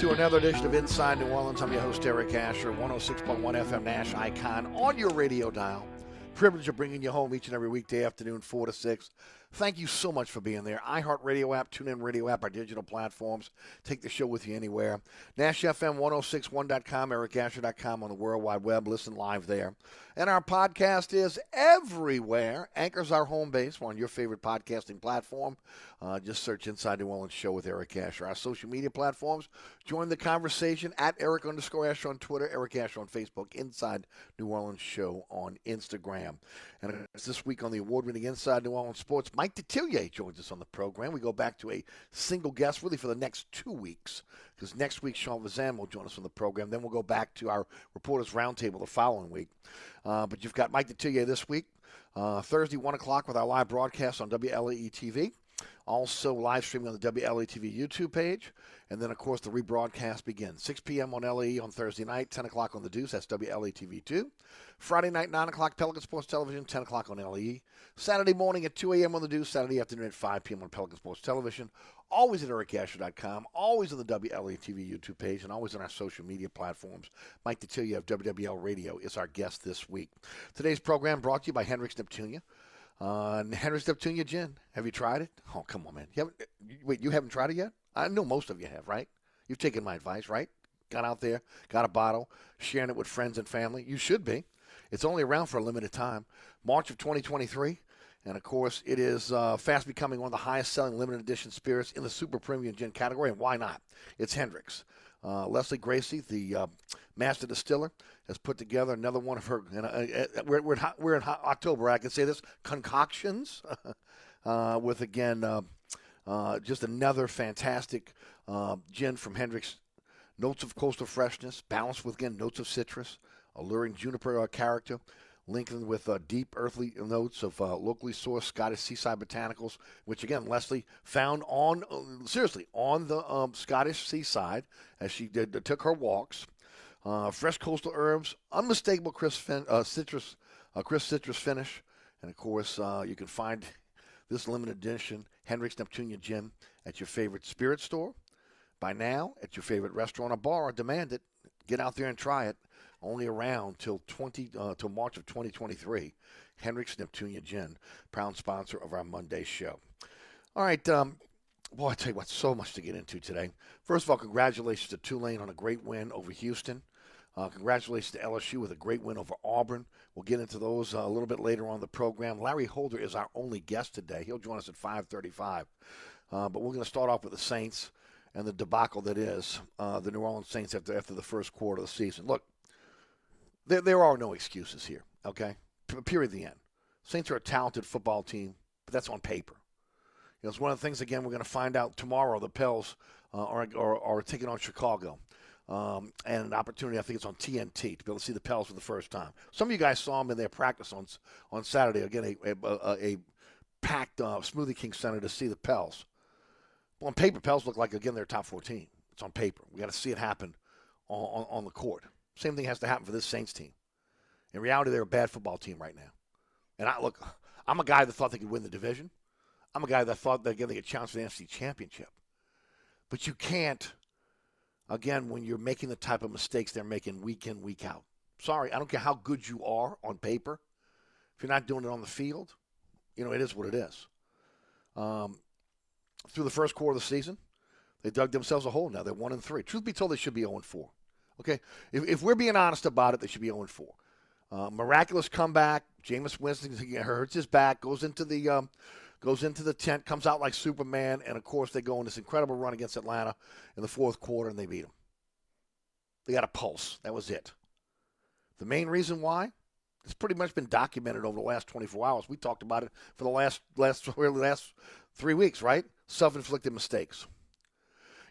To another edition of Inside New Orleans. I'm your host, Eric Asher, 106.1 FM Nash Icon on your radio dial. Privilege of bringing you home each and every weekday afternoon, 4 to 6. Thank you so much for being there. iHeartRadio app, TuneIn Radio app, our digital platforms. Take the show with you anywhere. NashFM1061.com, EricAsher.com on the World Wide Web. Listen live there. And our podcast is everywhere. Anchor's our home base. We're on your favorite podcasting platform. Uh, just search Inside New Orleans Show with Eric Asher. Our social media platforms. Join the conversation at Eric underscore Asher on Twitter, Eric Asher on Facebook, Inside New Orleans Show on Instagram. And it's this week on the award winning Inside New Orleans Sports, Mike Detillier joins us on the program. We go back to a single guest really for the next two weeks because next week Sean Vazan will join us on the program. Then we'll go back to our Reporters Roundtable the following week. Uh, but you've got Mike Detillier this week, uh, Thursday, 1 o'clock with our live broadcast on WLAE TV. Also, live streaming on the WLA TV YouTube page. And then, of course, the rebroadcast begins 6 p.m. on LE on Thursday night, 10 o'clock on the Deuce. That's WLA TV 2. Friday night, 9 o'clock, Pelican Sports Television, 10 o'clock on LE. Saturday morning at 2 a.m. on the Deuce. Saturday afternoon at 5 p.m. on Pelican Sports Television. Always at ericasher.com. Always on the WLA TV YouTube page. And always on our social media platforms. Mike Detillier of WWL Radio is our guest this week. Today's program brought to you by Hendrick's Neptunia. Uh, Henry's Neptunia gin. Have you tried it? Oh, come on, man. You haven't, wait, you haven't tried it yet? I know most of you have, right? You've taken my advice, right? Got out there, got a bottle, sharing it with friends and family. You should be. It's only around for a limited time. March of 2023. And of course, it is uh, fast becoming one of the highest selling limited edition spirits in the super premium gin category. And why not? It's Hendrick's. Uh, Lesley Gracie, the uh, master distiller, has put together another one of her. And, uh, uh, we're, we're, in, hot- we're in October. I can say this concoctions uh, with again uh, uh, just another fantastic gin from Hendrick's. Notes of coastal freshness, balanced with again notes of citrus, alluring juniper character, linking with uh, deep earthly notes of uh, locally sourced Scottish seaside botanicals, which again Lesley found on uh, seriously on the um, Scottish seaside as she did took her walks. Uh, fresh coastal herbs, unmistakable crisp fin- uh, citrus, uh, crisp citrus finish, and of course uh, you can find this limited edition Hendrick's Neptunia gin at your favorite spirit store. By now, at your favorite restaurant or bar, or demand it. Get out there and try it. Only around till twenty uh, till March of 2023. Hendrick's Neptunia Gin, proud sponsor of our Monday show. All right, um, boy, I tell you what, so much to get into today. First of all, congratulations to Tulane on a great win over Houston. Uh, congratulations to LSU with a great win over Auburn. We'll get into those uh, a little bit later on the program. Larry Holder is our only guest today. He'll join us at 5:35. Uh, but we're going to start off with the Saints and the debacle that is uh, the New Orleans Saints after after the first quarter of the season. Look, there, there are no excuses here. Okay, P- period. The end. Saints are a talented football team, but that's on paper. You know, it's one of the things. Again, we're going to find out tomorrow. The Pels uh, are, are are taking on Chicago. Um, and an opportunity, I think it's on TNT to be able to see the Pels for the first time. Some of you guys saw them in their practice on on Saturday. Again, a, a, a, packed uh, Smoothie King Center to see the Pels. On paper, Pels look like again they're top 14. It's on paper. We got to see it happen on, on, on the court. Same thing has to happen for this Saints team. In reality, they're a bad football team right now. And I look, I'm a guy that thought they could win the division. I'm a guy that thought that again they a challenge for the NFC Championship. But you can't, again, when you're making the type of mistakes they're making week in, week out. Sorry, I don't care how good you are on paper. If you're not doing it on the field, you know it is what it is. Um, through the first quarter of the season, they dug themselves a hole. Now they're one and three. Truth be told, they should be zero and four. Okay, if, if we're being honest about it, they should be zero and four. Uh, miraculous comeback. Jameis Winston hurts his back, goes into the um, goes into the tent, comes out like Superman, and of course they go on this incredible run against Atlanta in the fourth quarter, and they beat them. They got a pulse. That was it. The main reason why it's pretty much been documented over the last 24 hours. We talked about it for the last last last three weeks, right? Self-inflicted mistakes.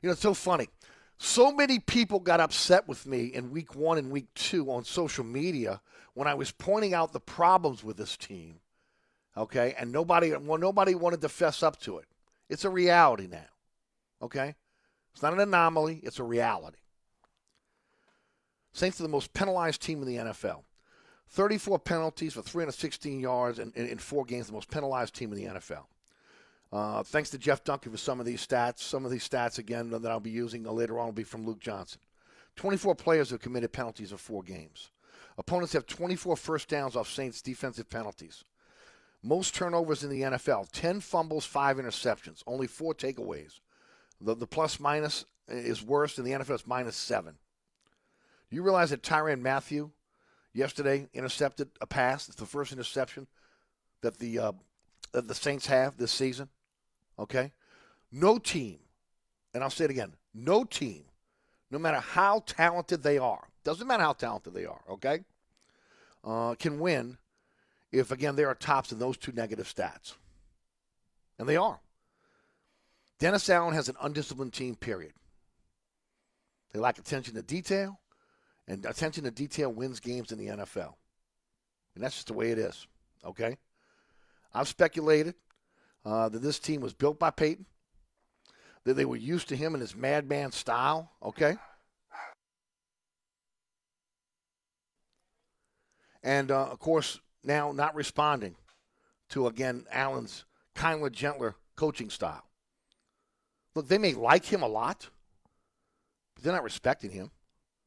You know, it's so funny. So many people got upset with me in week one and week two on social media when I was pointing out the problems with this team. Okay, and nobody, well, nobody wanted to fess up to it. It's a reality now. Okay, it's not an anomaly; it's a reality. Saints are the most penalized team in the NFL. 34 penalties for 316 yards in, in, in four games, the most penalized team in the NFL. Uh, thanks to Jeff Duncan for some of these stats. Some of these stats, again, that I'll be using later on will be from Luke Johnson. 24 players have committed penalties in four games. Opponents have 24 first downs off Saints' defensive penalties. Most turnovers in the NFL 10 fumbles, 5 interceptions, only 4 takeaways. The, the plus minus is worse in the NFL, it's minus 7. Do you realize that Tyrann Mathieu yesterday intercepted a pass? It's the first interception that the, uh, that the Saints have this season. Okay? No team, and I'll say it again no team, no matter how talented they are, doesn't matter how talented they are, okay, uh, can win if, again, they are tops in those two negative stats. And they are. Dennis Allen has an undisciplined team, period. They lack attention to detail, and attention to detail wins games in the NFL. And that's just the way it is, okay? I've speculated uh, that this team was built by Payton, that they were used to him and his madman style, okay? And uh, of course, now not responding to, again, Allen's kinder, gentler coaching style. Look, they may like him a lot, but they're not respecting him.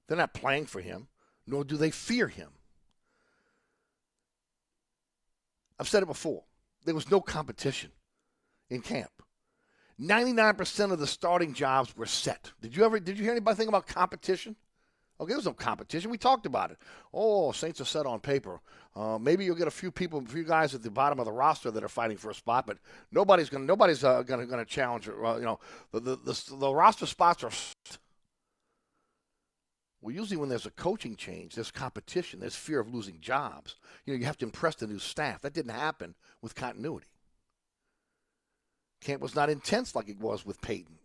They're not playing for him, nor do they fear him. I've said it before. There was no competition in camp. 99% of the starting jobs were set. Did you ever did you hear anybody think about competition? Okay, there's no competition. We talked about it. Oh, Saints are set on paper. Uh, maybe you'll get a few people, a few guys at the bottom of the roster that are fighting for a spot, but nobody's going. to Nobody's uh, going to challenge. Uh, you know, the, the the the roster spots are. Well, usually when there's a coaching change, there's competition, there's fear of losing jobs. You know, you have to impress the new staff. That didn't happen with continuity. Camp was not intense like it was with Payton.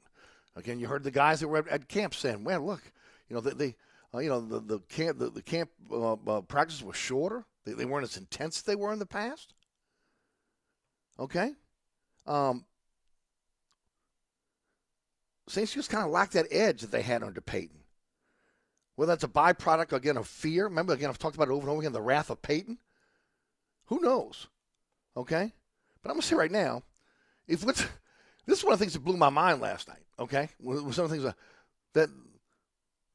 Again, you heard the guys that were at camp saying, "Man, look, you know, they, they uh, you know, the, the camp the, the camp uh, uh, practices were shorter. They, they weren't as intense as they were in the past. Okay, um, Saints just kind of lacked that edge that they had under Payton. Whether that's a byproduct again of fear. Remember, again, I've talked about it over and over again. The wrath of Payton. Who knows? Okay, but I'm gonna say right now, if what's this is one of the things that blew my mind last night. Okay, some of the things that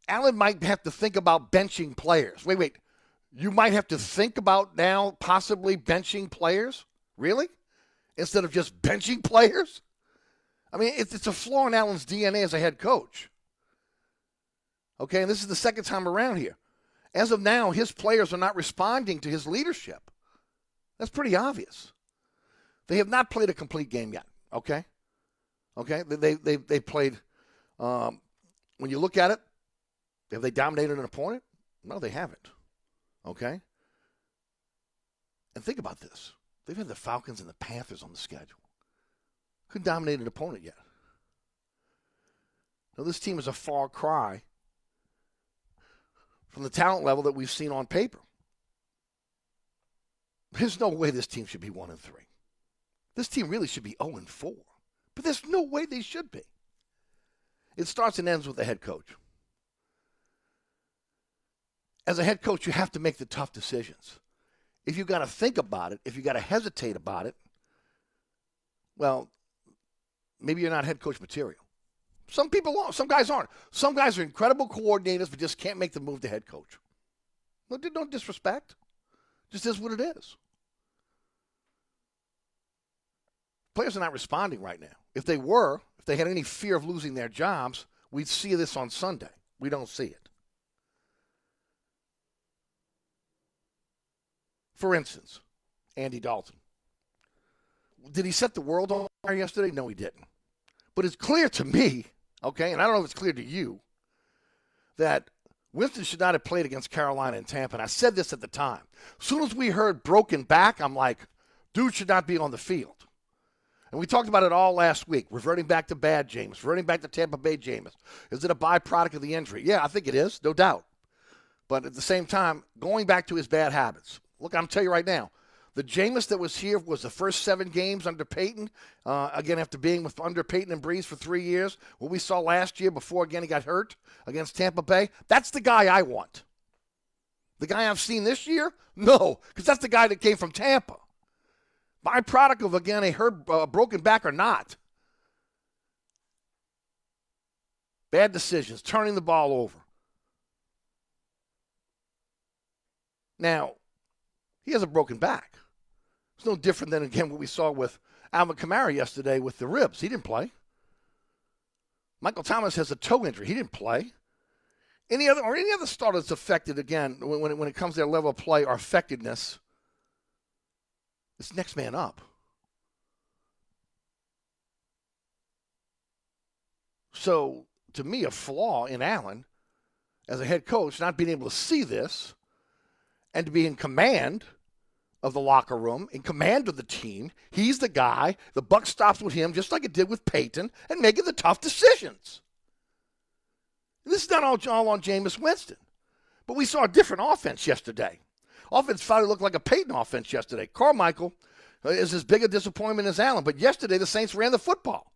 Allen might have to think about benching players. Wait, wait. You might have to think about now possibly benching players? Really? Instead of just benching players? I mean, it's, it's a flaw in Allen's DNA as a head coach. Okay, and this is the second time around here. As of now, his players are not responding to his leadership. That's pretty obvious. They have not played a complete game yet. Okay, okay. They they they played. Um, when you look at it, have they dominated an opponent? No, they haven't. Okay? And think about this. They've had the Falcons and the Panthers on the schedule. Couldn't dominate an opponent yet. Now, this team is a far cry from the talent level that we've seen on paper. There's no way this team should be 1 and 3. This team really should be 0 and 4. But there's no way they should be. It starts and ends with the head coach as a head coach, you have to make the tough decisions. If you've got to think about it, if you've got to hesitate about it, well, maybe you're not head coach material. Some people are. Some guys aren't. Some guys are incredible coordinators, but just can't make the move to head coach. No, don't disrespect. Just is what it is. Players are not responding right now. If they were, if they had any fear of losing their jobs, we'd see this on Sunday. We don't see it. For instance, Andy Dalton. Did he set the world on fire yesterday? No, he didn't. But it's clear to me, okay, and I don't know if it's clear to you, that Winston should not have played against Carolina and Tampa. And I said this at the time. As soon as we heard broken back, I'm like, dude should not be on the field. And we talked about it all last week, reverting back to bad Jameis, reverting back to Tampa Bay Jameis. Is it a byproduct of the injury? Yeah, I think it is, no doubt. But at the same time, going back to his bad habits, Look, I'm telling you right now, the Jameis that was here was the first seven games under Payton. Uh, again, after being with under Payton and Brees for three years, what we saw last year before again he got hurt against Tampa Bay. That's the guy I want. The guy I've seen this year, no, because that's the guy that came from Tampa. Byproduct of again a hurt, uh, broken back or not. Bad decisions, turning the ball over. Now, he has a broken back. It's no different than, again, what we saw with Alvin Kamara yesterday with the ribs. He didn't play. Michael Thomas has a toe injury. He didn't play. Any other or any other starter that's affected again when, when it comes to their level of play or effectiveness, it's next man up. So to me, a flaw in Allen as a head coach not being able to see this and to be in command – of the locker room, in command of the team. He's the guy. The buck stops with him, just like it did with Payton, and making the tough decisions. And this is not all, all on Jameis Winston, but we saw a different offense yesterday. Offense finally looked like a Payton offense yesterday. Carmichael uh, is as big a disappointment as Allen, but yesterday the Saints ran the football.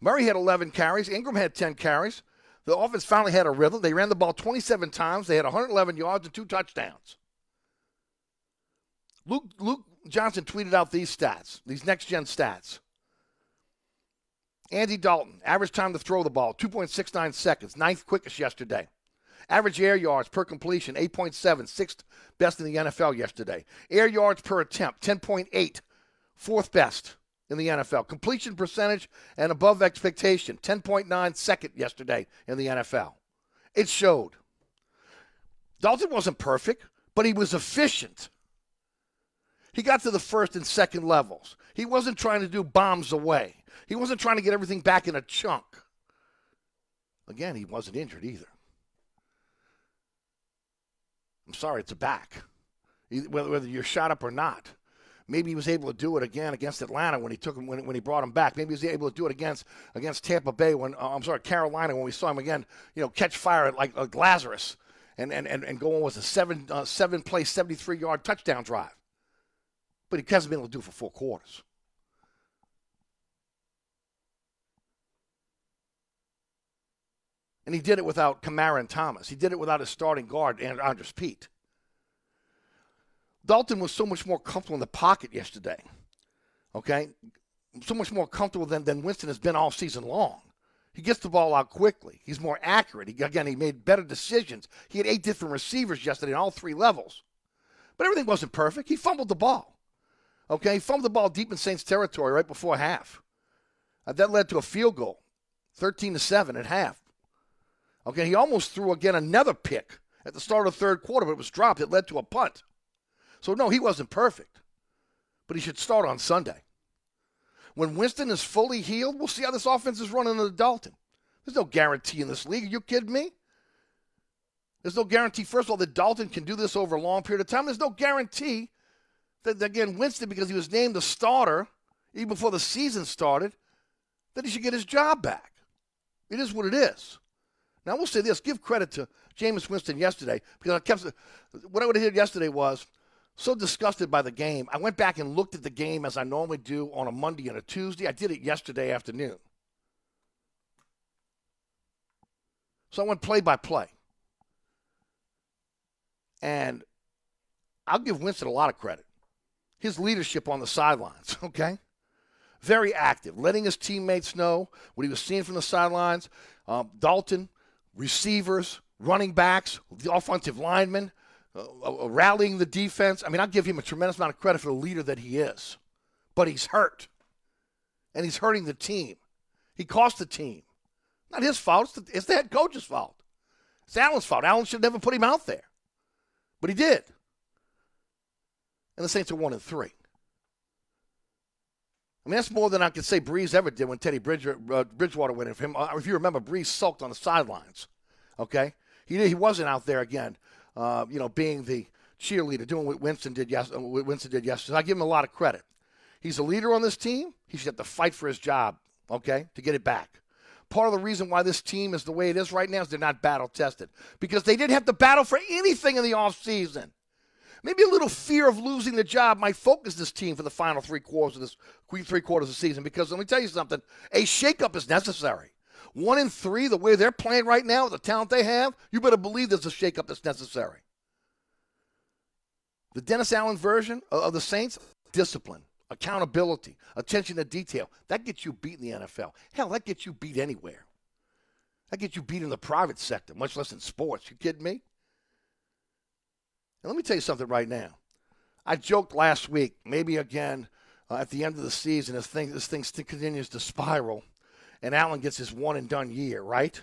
Murray had 11 carries. Ingram had 10 carries. The offense finally had a rhythm. They ran the ball 27 times. They had 111 yards and two touchdowns. Luke, Luke Johnson tweeted out these stats, these next gen stats. Andy Dalton, average time to throw the ball, 2.69 seconds, ninth quickest yesterday. Average air yards per completion, 8.7, sixth best in the NFL yesterday. Air yards per attempt, 10.8, fourth best in the NFL. Completion percentage and above expectation, 10.9 second yesterday in the NFL. It showed. Dalton wasn't perfect, but he was efficient. He got to the first and second levels. He wasn't trying to do bombs away. He wasn't trying to get everything back in a chunk. Again, he wasn't injured either. I'm sorry, it's a back, whether, you're shot up or not. Maybe he was able to do it again against Atlanta when he took him when, when he brought him back. Maybe he was able to do it against against Tampa Bay when uh, I'm sorry Carolina when we saw him again. You know, catch fire like, like Lazarus and and and, and go on with a seven uh, seven play 73 yard touchdown drive. But he hasn't been able to do it for four quarters. And he did it without Kamara and Thomas. He did it without his starting guard, and Andrus Peat. Dalton was so much more comfortable in the pocket yesterday. Okay? So much more comfortable than, than Winston has been all season long. He gets the ball out quickly. He's more accurate. He, again, he made better decisions. He had eight different receivers yesterday in all three levels. But everything wasn't perfect. He fumbled the ball. Okay? He fumbled the ball deep in Saints territory right before half. Uh, that led to a field goal, 13 to 7 at half. Okay, he almost threw again another pick at the start of the third quarter, but it was dropped. It led to a punt. So, no, he wasn't perfect, but he should start on Sunday. When Winston is fully healed, we'll see how this offense is running under Dalton. There's no guarantee in this league. Are you kidding me? There's no guarantee, first of all, that Dalton can do this over a long period of time. There's no guarantee that, again, Winston, because he was named the starter even before the season started, that he should get his job back. It is what it is. Now, I will say this give credit to Jameis Winston yesterday because I kept what I would have did yesterday was so disgusted by the game. I went back and looked at the game as I normally do on a Monday and a Tuesday. I did it yesterday afternoon. So I went play by play. And I'll give Winston a lot of credit. His leadership on the sidelines, okay? Very active, letting his teammates know what he was seeing from the sidelines. Um, Dalton, receivers, running backs, the offensive linemen, uh, uh, rallying the defense. I mean, I'll give him a tremendous amount of credit for the leader that he is. But he's hurt, and he's hurting the team. He cost the team. Not his fault. It's the, it's the head coach's fault. It's Allen's fault. Allen should never put him out there, but he did. And the Saints are one and three. I mean, that's more than I could say Brees ever did when Teddy Bridge, uh, Bridgewater went in for him. Uh, if you remember, Brees sulked on the sidelines. Okay, he he wasn't out there again. Uh, you know, being the cheerleader, doing what Winston did yes, uh, what Winston did yesterday. I give him a lot of credit. He's a leader on this team. He should have to fight for his job. Okay, to get it back. Part of the reason why this team is the way it is right now is they're not battle tested because they didn't have to battle for anything in the offseason. Maybe a little fear of losing the job might focus this team for the final three quarters of this three quarters of the season. Because let me tell you something: a shakeup is necessary. One in three, the way they're playing right now, with the talent they have, you better believe there's a shakeup that's necessary. The Dennis Allen version of the Saints: discipline, accountability, attention to detail. That gets you beat in the NFL. Hell, that gets you beat anywhere. That gets you beat in the private sector, much less in sports. You kidding me? And let me tell you something right now. I joked last week, maybe again uh, at the end of the season, as thing, this thing continues to spiral, and Allen gets his one and done year, right?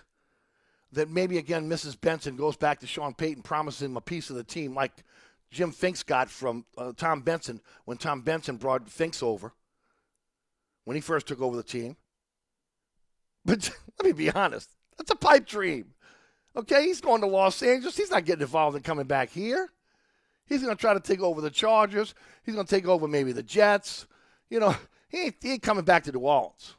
That maybe again Mrs. Benson goes back to Sean Payton, promises him a piece of the team, like Jim Finks got from uh, Tom Benson when Tom Benson brought Finks over when he first took over the team. But let me be honest, that's a pipe dream. Okay, he's going to Los Angeles. He's not getting involved in coming back here. He's going to try to take over the Chargers. He's going to take over maybe the Jets. You know, he ain't, he ain't coming back to New Orleans.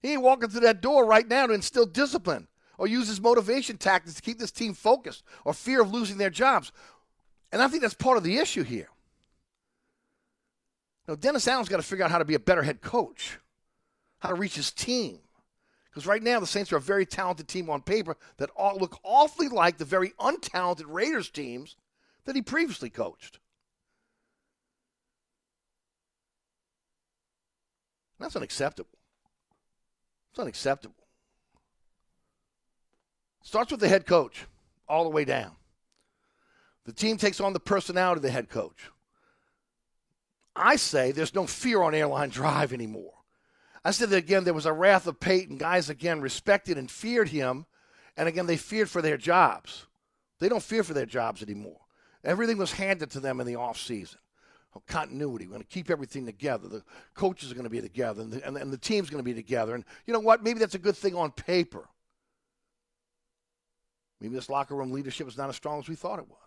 He ain't walking through that door right now to instill discipline or use his motivation tactics to keep this team focused or fear of losing their jobs. And I think that's part of the issue here. Now, Dennis Allen's got to figure out how to be a better head coach, how to reach his team. Because right now, the Saints are a very talented team on paper that all look awfully like the very untalented Raiders teams that he previously coached. That's unacceptable. It's unacceptable. Starts with the head coach all the way down. The team takes on the personality of the head coach. I say there's no fear on airline drive anymore. I said that again, there was a wrath of Payton. Guys, again, respected and feared him. And again, they feared for their jobs. They don't fear for their jobs anymore. Everything was handed to them in the offseason. Oh, continuity. We're going to keep everything together. The coaches are going to be together, and the, and, and the team's going to be together. And you know what? Maybe that's a good thing on paper. Maybe this locker room leadership is not as strong as we thought it was.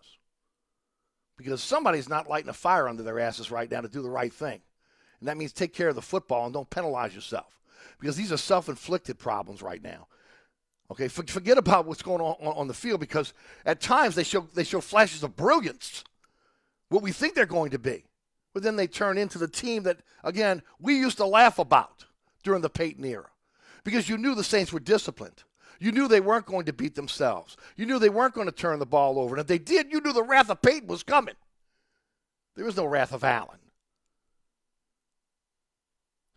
Because somebody's not lighting a fire under their asses right now to do the right thing. And that means take care of the football and don't penalize yourself. Because these are self inflicted problems right now. Okay, forget about what's going on on the field because at times they show they show flashes of brilliance, what we think they're going to be, but then they turn into the team that again we used to laugh about during the Payton era, because you knew the Saints were disciplined, you knew they weren't going to beat themselves, you knew they weren't going to turn the ball over, and if they did, you knew the wrath of Payton was coming. There was no wrath of Allen.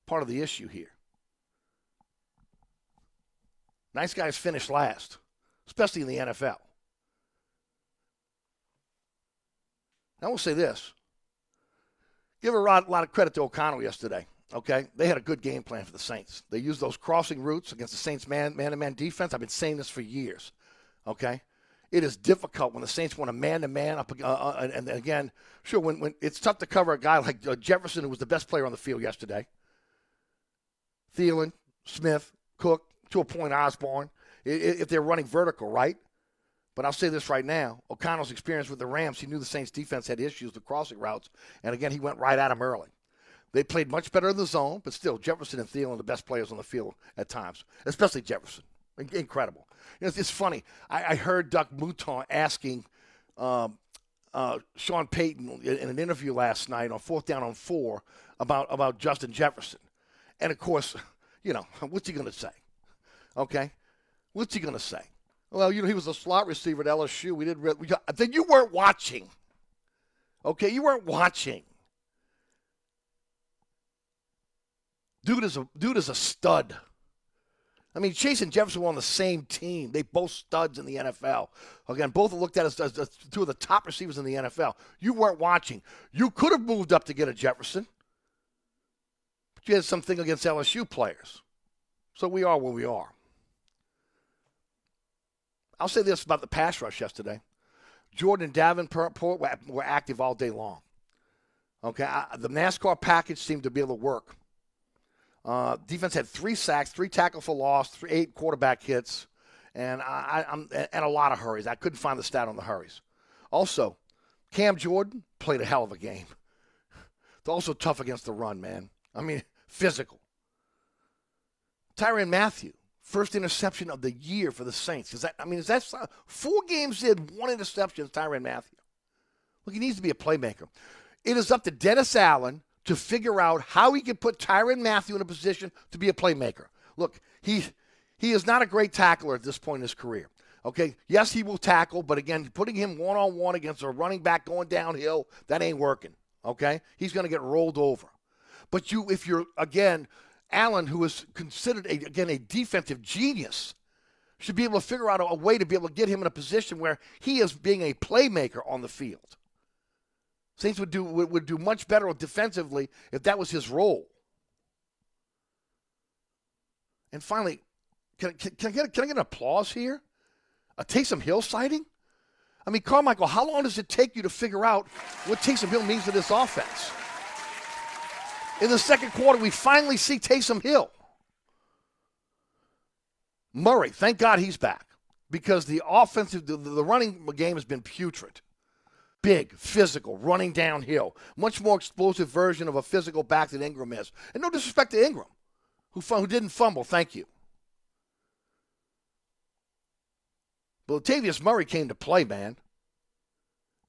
Part of the issue here. Nice guys finish last, especially in the NFL. Now, we'll say this. Give a lot, lot of credit to O'Connell yesterday. Okay, they had a good game plan for the Saints. They used those crossing routes against the Saints man man to man defense. I've been saying this for years. Okay, it is difficult when the Saints want a man to man up. Uh, uh, and, and, again, sure, when, when it's tough to cover a guy like uh, Jefferson, who was the best player on the field yesterday. Thielen, Smith, Cook, to a point, Osborn, if they're running vertical, right? But I'll say this right now O'Connell's experience with the Rams, he knew the Saints defense had issues with crossing routes. And again, he went right at him early. They played much better in the zone, but still, Jefferson and Thielen are the best players on the field at times, especially Jefferson. Incredible. You know, it's, funny. I, I, heard Doug Mouton asking um, uh, Sean Payton in an interview last night on fourth down on four about, about Justin Jefferson. And of course, you know, what's he going to say? Okay, what's he going to say? Well, you know, he was a slot receiver at LSU. We didn't. We got, then you weren't watching. Okay, you weren't watching. Dude is a dude is a stud. I mean, Chase and Jefferson were on the same team. They both studs in the NFL. Again, both looked at as, as, as two of the top receivers in the NFL. You weren't watching. You could have moved up to get a Jefferson, but you had something against LSU players. So we are where we are. I'll say this about the pass rush yesterday. Jordan Davenport were active all day long. Okay, I, the NASCAR package seemed to be able to work. Uh, defense had three sacks, three tackle for loss, three, eight quarterback hits, and I, I'm and a lot of hurries. I couldn't find the stat on the hurries. Also, Cam Jordan played a hell of a game. It's also tough against the run, man. I mean, physical. Tyrann Mathieu, first interception of the year for the Saints. Is that I mean, is that four games in, one interception is Tyrann Mathieu? Look, he needs to be a playmaker. It is up to Dennis Allen to figure out how he can put Tyrann Mathieu in a position to be a playmaker. Look, he he is not a great tackler at this point in his career. Okay, yes, he will tackle, but again, putting him one on one against a running back going downhill, that ain't working. Okay, he's going to get rolled over. But you, if you're again Allen, who is considered a, again a defensive genius, should be able to figure out a, a way to be able to get him in a position where he is being a playmaker on the field. Saints would do would, would do much better defensively if that was his role. And finally, can, can, can, I, get, can I get an applause here? A Taysom Hill sighting? I mean, Carmichael, how long does it take you to figure out what Taysom Hill means to this offense? In the second quarter, we finally see Taysom Hill. Murray, thank God he's back because the offensive, the, the running game has been putrid. Big, physical, running downhill. Much more explosive version of a physical back than Ingram is. And no disrespect to Ingram, who, who didn't fumble. Thank you. But Latavius Murray came to play, man.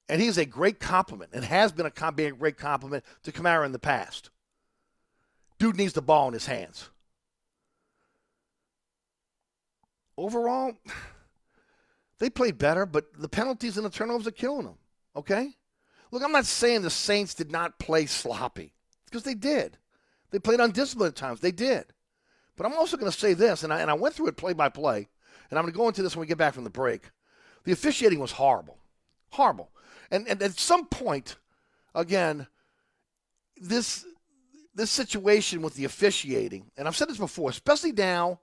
And he's a great compliment and has been a, a great compliment to Kamara in the past. Dude needs the ball in his hands. Overall, they played better, but the penalties and the turnovers are killing them. Okay? Look, I'm not saying the Saints did not play sloppy, because they did. They played undisciplined at times. They did. But I'm also going to say this, and I, and I went through it play by play, and I'm going to go into this when we get back from the break. The officiating was horrible. Horrible. And, and at some point, again, this this situation with the officiating, and I've said this before, especially now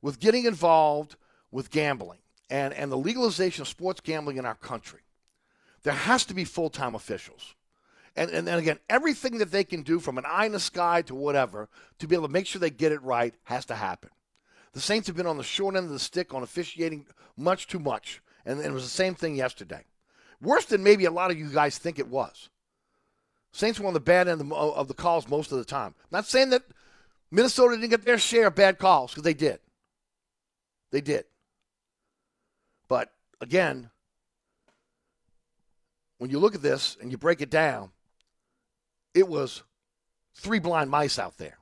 with getting involved with gambling and, and the legalization of sports gambling in our country, there has to be full time officials. And, and then again, everything that they can do from an eye in the sky to whatever to be able to make sure they get it right has to happen. The Saints have been on the short end of the stick on officiating much too much. And it was the same thing yesterday. Worse than maybe a lot of you guys think it was. Saints were on the bad end of the, calls most of the time. Not saying that Minnesota didn't get their share of bad calls, because they did. They did. But again, when you look at this and you break it down, it was three blind mice out there.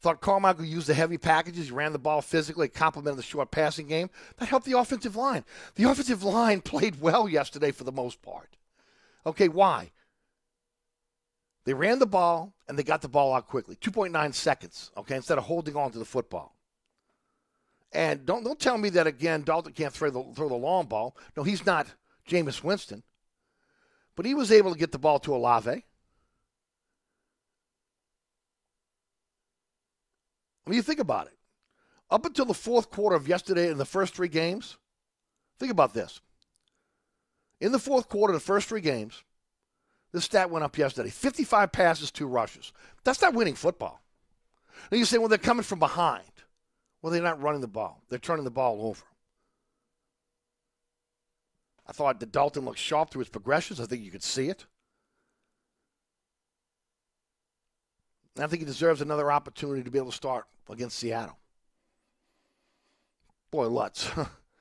Thought Carmichael used the heavy packages. He ran the ball physically, complemented the short passing game. That helped the offensive line. The offensive line played well yesterday for the most part. Okay, why? They ran the ball and they got the ball out quickly. 2.9 seconds, okay, instead of holding on to the football. And don't don't tell me that again Dalton can't throw the throw the long ball. No, he's not Jameis Winston. But he was able to get the ball to Olave. I mean, you think about it. Up until the fourth quarter of yesterday in the first three games, think about this. In the fourth quarter, the first three games, this stat went up yesterday 55 passes, two rushes. That's not winning football. Now you say, well, they're coming from behind. Well, they're not running the ball, they're turning the ball over. I thought that Dalton looked sharp through his progressions. I think you could see it. I think he deserves another opportunity to be able to start against Seattle. Boy, Lutz.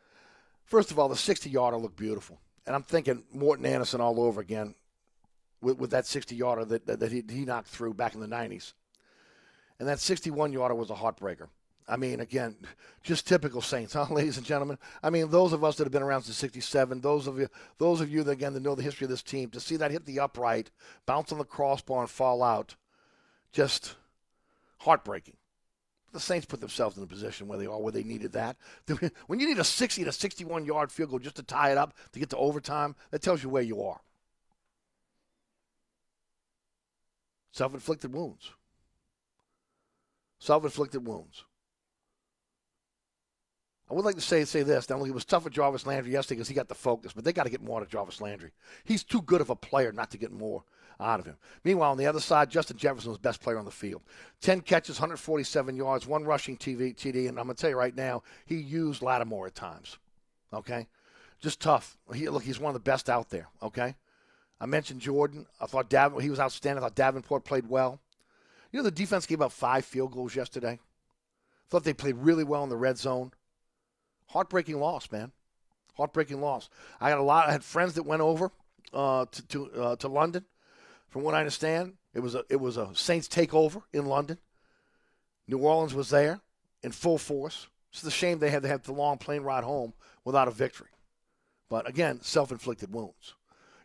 First of all, the 60 yarder looked beautiful. And I'm thinking Morten Andersen all over again with, with that 60 yarder that, that, that he, he knocked through back in the 90s. And that 61 yarder was a heartbreaker. I mean, again, just typical Saints, huh, ladies and gentlemen? I mean, those of us that have been around since '67, those of you, those of you that again that know the history of this team, to see that hit the upright, bounce on the crossbar, and fall out, just heartbreaking. The Saints put themselves in the position where they are, where they needed that. When you need a 60 to 61 yard field goal just to tie it up to get to overtime, that tells you where you are. Self inflicted wounds. Self inflicted wounds. I would like to say say this. Only it was tough for Jarvis Landry yesterday because he got the focus, but they got to get more out of Jarvis Landry. He's too good of a player not to get more out of him. Meanwhile, on the other side, Justin Jefferson was best player on the field. 10 catches, 147 yards, one rushing TV, TD, and I'm going to tell you right now, he used Lattimore at times. Okay? Just tough. He, look, he's one of the best out there. Okay? I mentioned Jordan. I thought Dav- he was outstanding. I thought Davenport played well. You know, the defense gave up five field goals yesterday. Thought they played really well in the red zone. Heartbreaking loss, man. Heartbreaking loss. I had a lot. I had friends that went over uh, to to, uh, to London. From what I understand, it was a it was a Saints takeover in London. New Orleans was there in full force. It's a shame they had to have the long plane ride home without a victory. But again, self-inflicted wounds.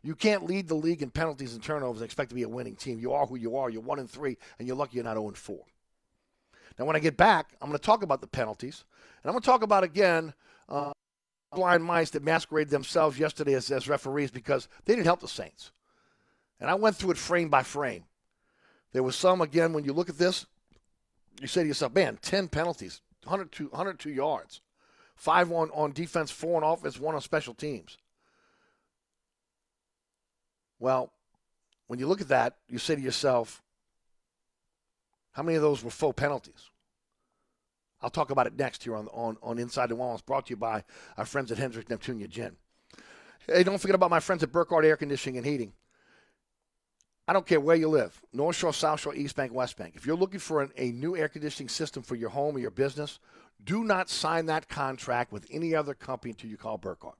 You can't lead the league in penalties and turnovers and expect to be a winning team. You are who you are. You're one and three, and you're lucky you're not 0 and four. Now, when I get back, I'm going to talk about the penalties, and I'm going to talk about again uh, blind mice that masqueraded themselves yesterday as, as referees because they didn't help the Saints. And I went through it frame by frame. There was some, again, when you look at this, you say to yourself, man, 10 penalties, 102, 102 yards, five on, on defense, four on offense, one on special teams. Well, when you look at that, you say to yourself, how many of those were full penalties? I'll talk about it next here on, on, on Inside the Walls, brought to you by our friends at Hendrick Neptunia Gin. Hey, don't forget about my friends at Burkhardt Air Conditioning and Heating. I don't care where you live, North Shore, South Shore, East Bank, West Bank. If you're looking for an, a new air conditioning system for your home or your business, do not sign that contract with any other company until you call Burkhardt.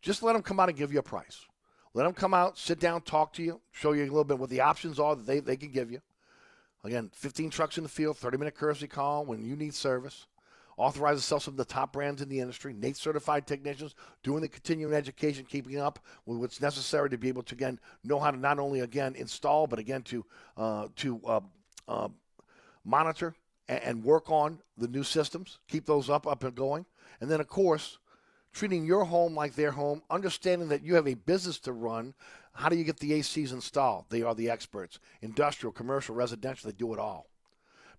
Just let them come out and give you a price. Let them come out, sit down, talk to you, show you a little bit what the options are that they, they can give you. Again, 15 trucks in the field, 30 minute courtesy call when you need service. Authorized to sell some of the top brands in the industry. NATE certified technicians doing the continuing education, keeping up with what's necessary to be able to again know how to not only again install, but again to uh, to uh, uh, monitor and, and work on the new systems, keep those up up and going, and then of course treating your home like their home, understanding that you have a business to run. How do you get the ACs installed? They are the experts. Industrial, commercial, residential, they do it all.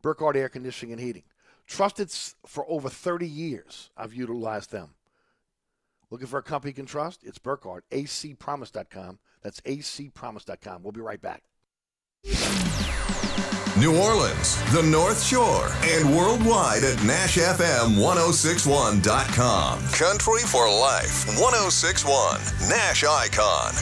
Burkhardt Air Conditioning and Heating. Trusted for over 30 years, I've utilized them. Looking for a company you can trust? It's Burkhardt, acpromise.com. That's acpromise.com. We'll be right back. New Orleans, the North Shore, and worldwide at NashFM1061.com. Country for Life 1061, Nash Icon.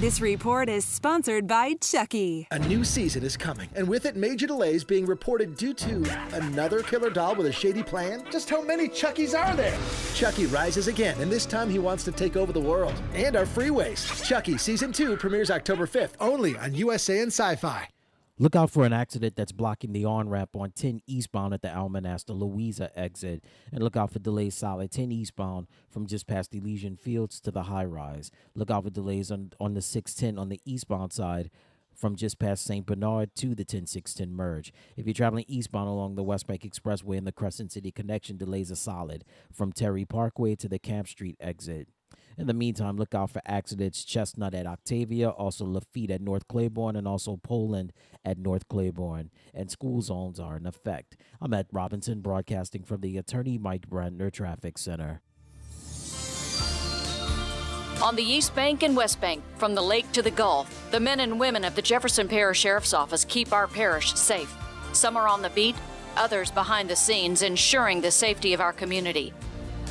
This report is sponsored by Chucky. A new season is coming, and with it, major delays being reported due to another killer doll with a shady plan. Just how many Chuckies are there? Chucky rises again, and this time he wants to take over the world and our freeways. Chucky Season 2 premieres October 5th, only on USA and Sci Fi. Look out for an accident that's blocking the on ramp on 10 eastbound at the Almonaster Louisa exit. And look out for delays solid 10 eastbound from just past Elysian Fields to the high rise. Look out for delays on, on the 610 on the eastbound side from just past St. Bernard to the 10610 merge. If you're traveling eastbound along the West Bank Expressway and the Crescent City connection, delays are solid from Terry Parkway to the Camp Street exit. In the meantime, look out for accidents Chestnut at Octavia, also Lafitte at North Claiborne, and also Poland at North Claiborne. And school zones are in effect. I'm at Robinson, broadcasting from the Attorney Mike Brandner Traffic Center. On the East Bank and West Bank, from the lake to the Gulf, the men and women of the Jefferson Parish Sheriff's Office keep our parish safe. Some are on the beat, others behind the scenes, ensuring the safety of our community.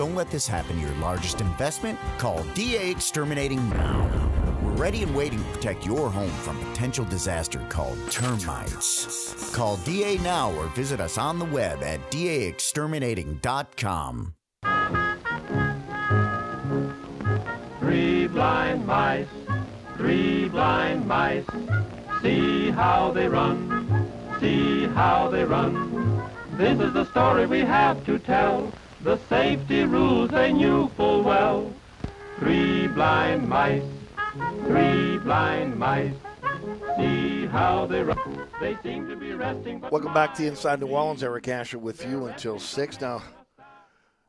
Don't let this happen to your largest investment. Call DA Exterminating now. We're ready and waiting to protect your home from potential disaster called termites. Call DA now or visit us on the web at daexterminating.com. Three blind mice, three blind mice. See how they run, see how they run. This is the story we have to tell. The safety rules they knew full well. Three blind mice, three blind mice. See how they run. They seem to be resting. Welcome back to Inside New Orleans. Eric Asher with you until 6. Now, I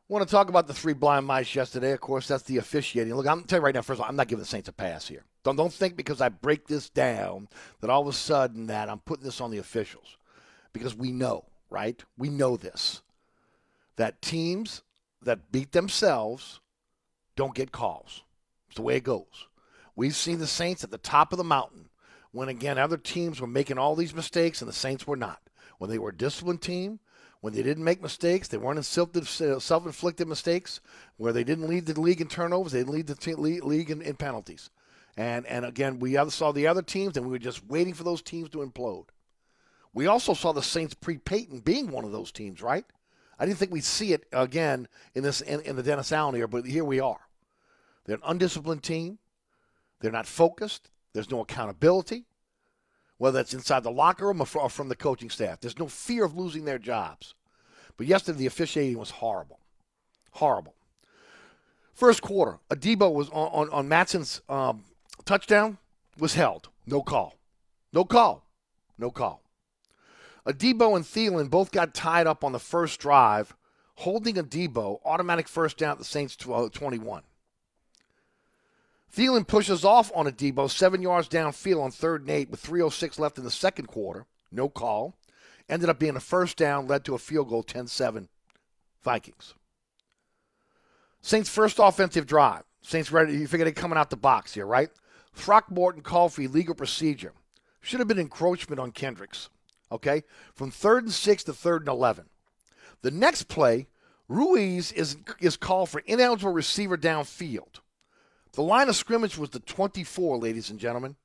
want to talk about the three blind mice yesterday. Of course, that's the officiating. Look, I'm going to tell you right now, first of all, I'm not giving the Saints a pass here. Don't, don't think because I break this down that all of a sudden that I'm putting this on the officials. Because we know, right? We know this. That teams that beat themselves don't get calls. It's the way it goes. We've seen the Saints at the top of the mountain when, again, other teams were making all these mistakes and the Saints were not. When they were a disciplined team, when they didn't make mistakes, they weren't in self inflicted mistakes, where they didn't lead the league in turnovers, they didn't lead the league in, in penalties. And, and again, we saw the other teams, and we were just waiting for those teams to implode. We also saw the Saints pre Payton being one of those teams, right? I didn't think we'd see it again in this in, in the Dennis Allen era, but here we are. They're an undisciplined team. They're not focused. There's no accountability, whether it's inside the locker room or from the coaching staff. There's no fear of losing their jobs. But yesterday, the officiating was horrible. Horrible. First quarter, Adebo was on, on, on Mattison's um, touchdown, was held. No call. No call. No call. Adebo and Thielen both got tied up on the first drive, holding Adebo, automatic first down at the Saints uh, 21. Thielen pushes off on Adebo, seven yards downfield on third and eight with 3.06 left in the second quarter. No call. Ended up being a first down, led to a field goal 10 7 Vikings. Saints' first offensive drive. Saints ready. You figure they're coming out the box here, right? Throckmorton called for illegal procedure. Should have been encroachment on Kendricks. Okay? From third and six to third and 11. The next play, Ruiz is, is called for ineligible receiver downfield. The line of scrimmage was the 24, ladies and gentlemen.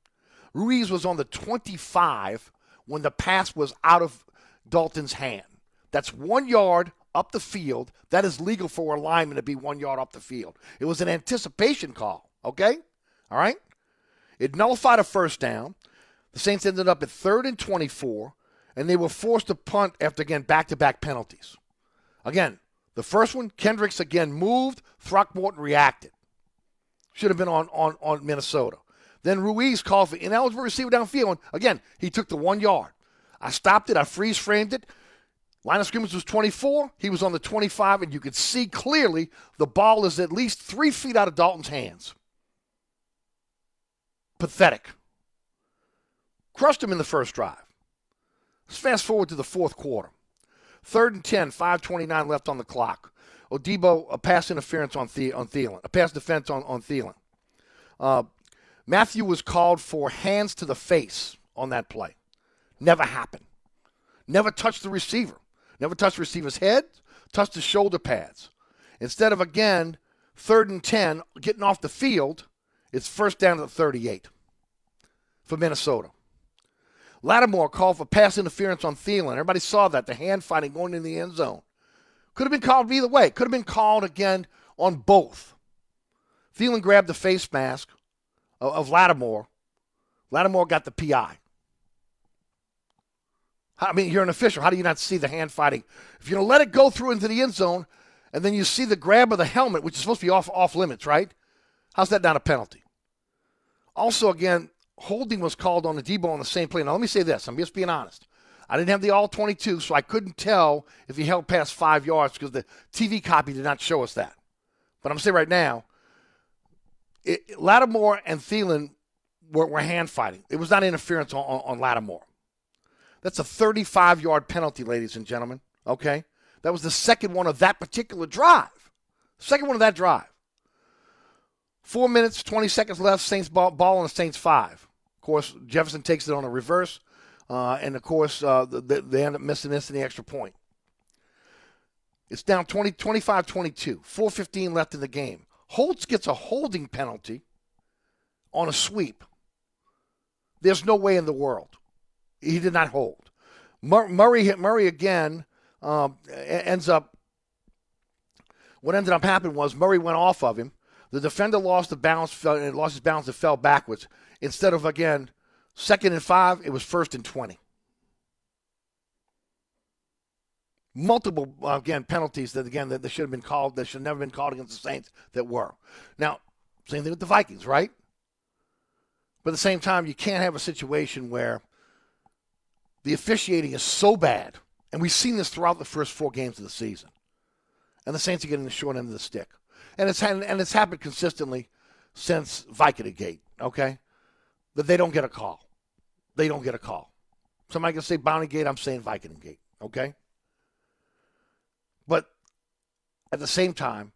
Ruiz was on the 25 when the pass was out of Dalton's hand. That's one yard up the field. That is legal for a lineman to be one yard up the field. It was an anticipation call, okay? All right? It nullified a first down. The Saints ended up at third and 24, and they were forced to punt after, again, back to back penalties. Again, the first one, Kendricks again moved, Throckmorton reacted. Should have been on, on, on Minnesota. Then Ruiz called for ineligible receiver downfield. Again, he took the one yard. I stopped it. I freeze framed it. Line of scrimmage was 24. He was on the 25, and you could see clearly the ball is at least three feet out of Dalton's hands. Pathetic. Crushed him in the first drive. Let's fast forward to the fourth quarter. Third and 10, 5.29 left on the clock. Adebo, a pass interference on, the- on Thielen, a pass defense on, on Thielen. Uh, Mathieu was called for hands to the face on that play. Never happened. Never touched the receiver. Never touched the receiver's head, touched his shoulder pads. Instead of, again, third and 10, getting off the field, it's first down to the 38 for Minnesota. Lattimore called for pass interference on Thielen. Everybody saw that, the hand fighting going in the end zone. Could have been called either way. Could have been called again on both. Thielen grabbed the face mask of, of Lattimore. Lattimore got the PI. I mean, you're an official. How do you not see the hand fighting? If you're going to let it go through into the end zone, and then you see the grab of the helmet, which is supposed to be off off limits, right? How's that not a penalty? Also, again, holding was called on the Debo on the same play. Now, let me say this. I'm just being honest. I didn't have the all 22, so I couldn't tell if he held past five yards because the TV copy did not show us that. But I'm going to say right now, it, Lattimore and Thielen were, were, hand fighting. It was not interference on, on, on Lattimore. That's a 35 yard penalty, ladies and gentlemen. Okay? That was the second one of that particular drive. Second one of that drive. Four minutes, 20 seconds left. Saints ball, ball on the Saints five. Of course, Jefferson takes it on a reverse. Uh, and of course, uh, they, they end up missing this in the extra point. It's down 20, 25 22. 4.15 left in the game. Holtz gets a holding penalty on a sweep. There's no way in the world. He did not hold. Murray hit Murray again. Um, ends up. What ended up happening was Murray went off of him. The defender lost the balance, fell, lost his balance, and fell backwards. Instead of again second and five, it was first and twenty. Multiple again penalties that again that, that should have been called that should have never been called against the Saints that were. Now, same thing with the Vikings, right? But at the same time, you can't have a situation where the officiating is so bad, and we've seen this throughout the first four games of the season, and the Saints are getting the short end of the stick, and it's and it's happened consistently since Vicodin Gate. Okay, that they don't get a call, they don't get a call. Somebody can say Bounty Gate, I'm saying Vicodin Gate. Okay, but at the same time,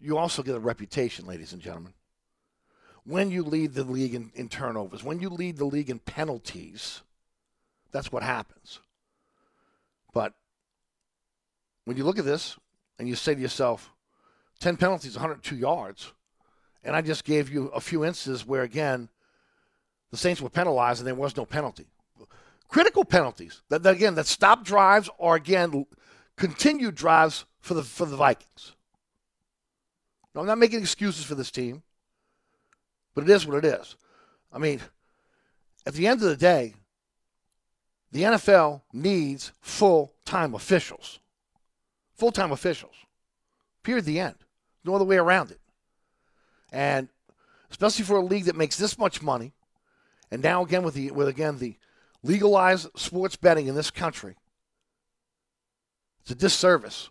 you also get a reputation, ladies and gentlemen. When you lead the league in, in turnovers, when you lead the league in penalties that's what happens. But when you look at this and you say to yourself, 10 penalties, 102 yards, and I just gave you a few instances where, again, the Saints were penalized and there was no penalty. Critical penalties, that, that again, that stop drives or, again, continued drives for the, for the Vikings. Now, I'm not making excuses for this team, but it is what it is. I mean, at the end of the day, the NFL needs full time officials. Full time officials. Period. The end. No other way around it. And especially for a league that makes this much money, and now again with the with again the legalized sports betting in this country, it's a disservice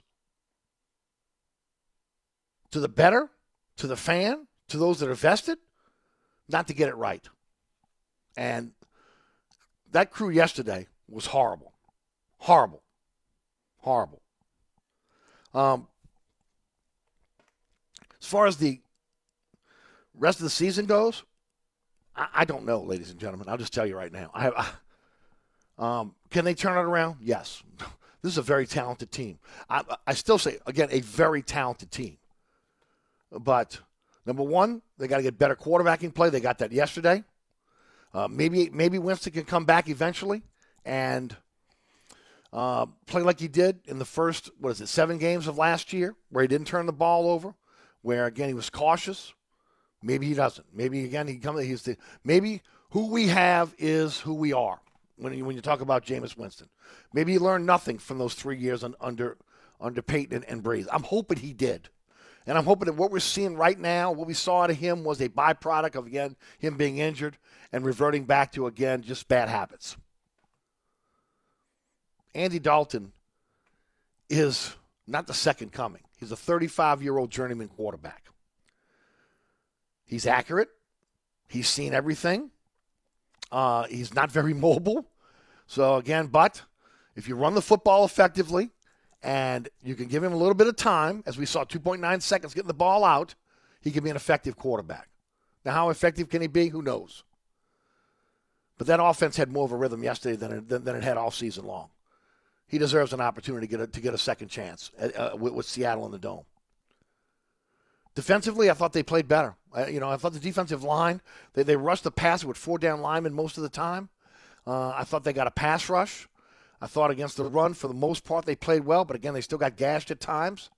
to the better, to the fan, to those that are vested, not to get it right. And that crew yesterday was horrible. Horrible. Horrible. Um, as far as the rest of the season goes, I, I don't know, ladies and gentlemen. I'll just tell you right now. I, I um, can they turn it around? Yes. This is a very talented team. I, I still say, again, a very talented team. But number one, they got to get better quarterbacking play. They got that yesterday. Uh, maybe maybe Winston can come back eventually and uh, play like he did in the first what is it seven games of last year, where he didn't turn the ball over, where again he was cautious. Maybe he doesn't. Maybe again he comes. He's the maybe who we have is who we are. When you, when you talk about Jameis Winston, maybe he learned nothing from those three years on, under under Payton and, and Brees. I'm hoping he did. And I'm hoping that what we're seeing right now, what we saw out of him was a byproduct of, again, him being injured and reverting back to, again, just bad habits. Andy Dalton is not the second coming. He's a 35 year old journeyman quarterback. He's accurate. He's seen everything. Uh, he's not very mobile. So, again, but if you run the football effectively and you can give him a little bit of time, as we saw 2.9 seconds getting the ball out, he can be an effective quarterback. Now, how effective can he be? Who knows? But that offense had more of a rhythm yesterday than it, than, than it had all season long. He deserves an opportunity to get a, to get a second chance at, uh, with, with Seattle in the dome. Defensively, I thought they played better. You know, I thought the defensive line they, they rushed the passer with four down linemen most of the time. Uh, I thought they got a pass rush. I thought against the run for the most part they played well, but again they still got gashed at times.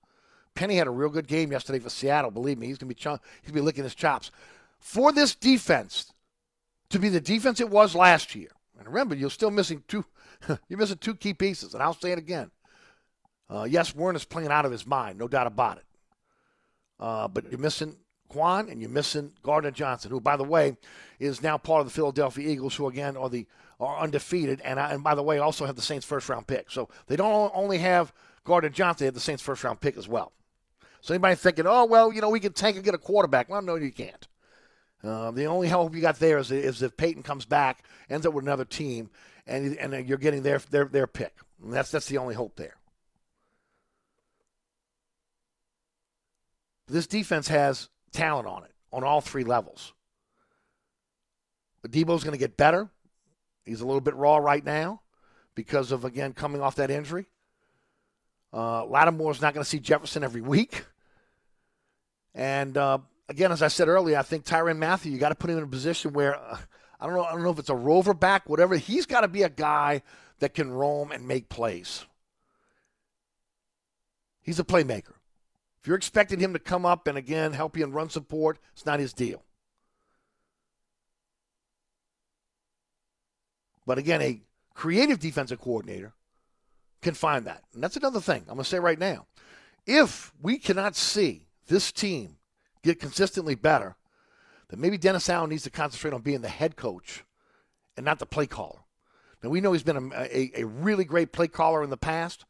Penny had a real good game yesterday for Seattle. Believe me, he's gonna be ch- he's be licking his chops for this defense to be the defense it was last year. And remember, you're still missing two. you're missing two key pieces, and I'll say it again. Uh, yes, Werner is playing out of his mind, no doubt about it. Uh, but you're missing Kwon and you're missing Gardner Johnson, who, by the way, is now part of the Philadelphia Eagles, who again are the are undefeated, and and by the way, also have the Saints' first round pick. So they don't only have Gardner Johnson; they have the Saints' first round pick as well. So anybody thinking, oh well, you know, we can tank and get a quarterback? Well, no, you can't. Uh, the only hope you got there is, is if Payton comes back, ends up with another team, and and you're getting their their their pick. And that's that's the only hope there. This defense has talent on it on all three levels. Debo's going to get better. He's a little bit raw right now because of again coming off that injury. Uh, Lattimore's not going to see Jefferson every week, and uh, again, as I said earlier, I think Tyrann Mathieu, you got to put him in a position where uh, I don't know. I don't know if it's a rover back, whatever. He's got to be a guy that can roam and make plays. He's a playmaker. You're expecting him to come up and again help you and run support, it's not his deal. But again, a creative defensive coordinator can find that. And that's another thing I'm going to say right now. If we cannot see this team get consistently better, then maybe Dennis Allen needs to concentrate on being the head coach and not the play caller. Now, we know he's been a, a, a really great play caller in the past,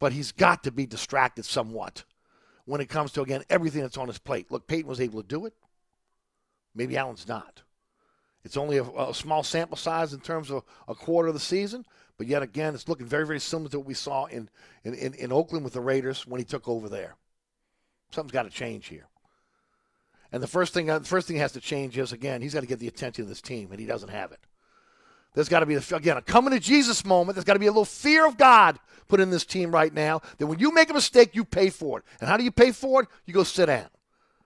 but he's got to be distracted somewhat when it comes to, again, everything that's on his plate. Look, Payton was able to do it. Maybe Allen's not. It's only a, a small sample size in terms of a quarter of the season, but yet again, it's looking very, very similar to what we saw in, in, in, in Oakland with the Raiders when he took over there. Something's got to change here. And the first thing, the first thing has to change is again, he's got to get the attention of this team, and he doesn't have it. There's got to be, again, a coming to Jesus moment. There's got to be a little fear of God put in this team right now that when you make a mistake, you pay for it. And how do you pay for it? You go sit down.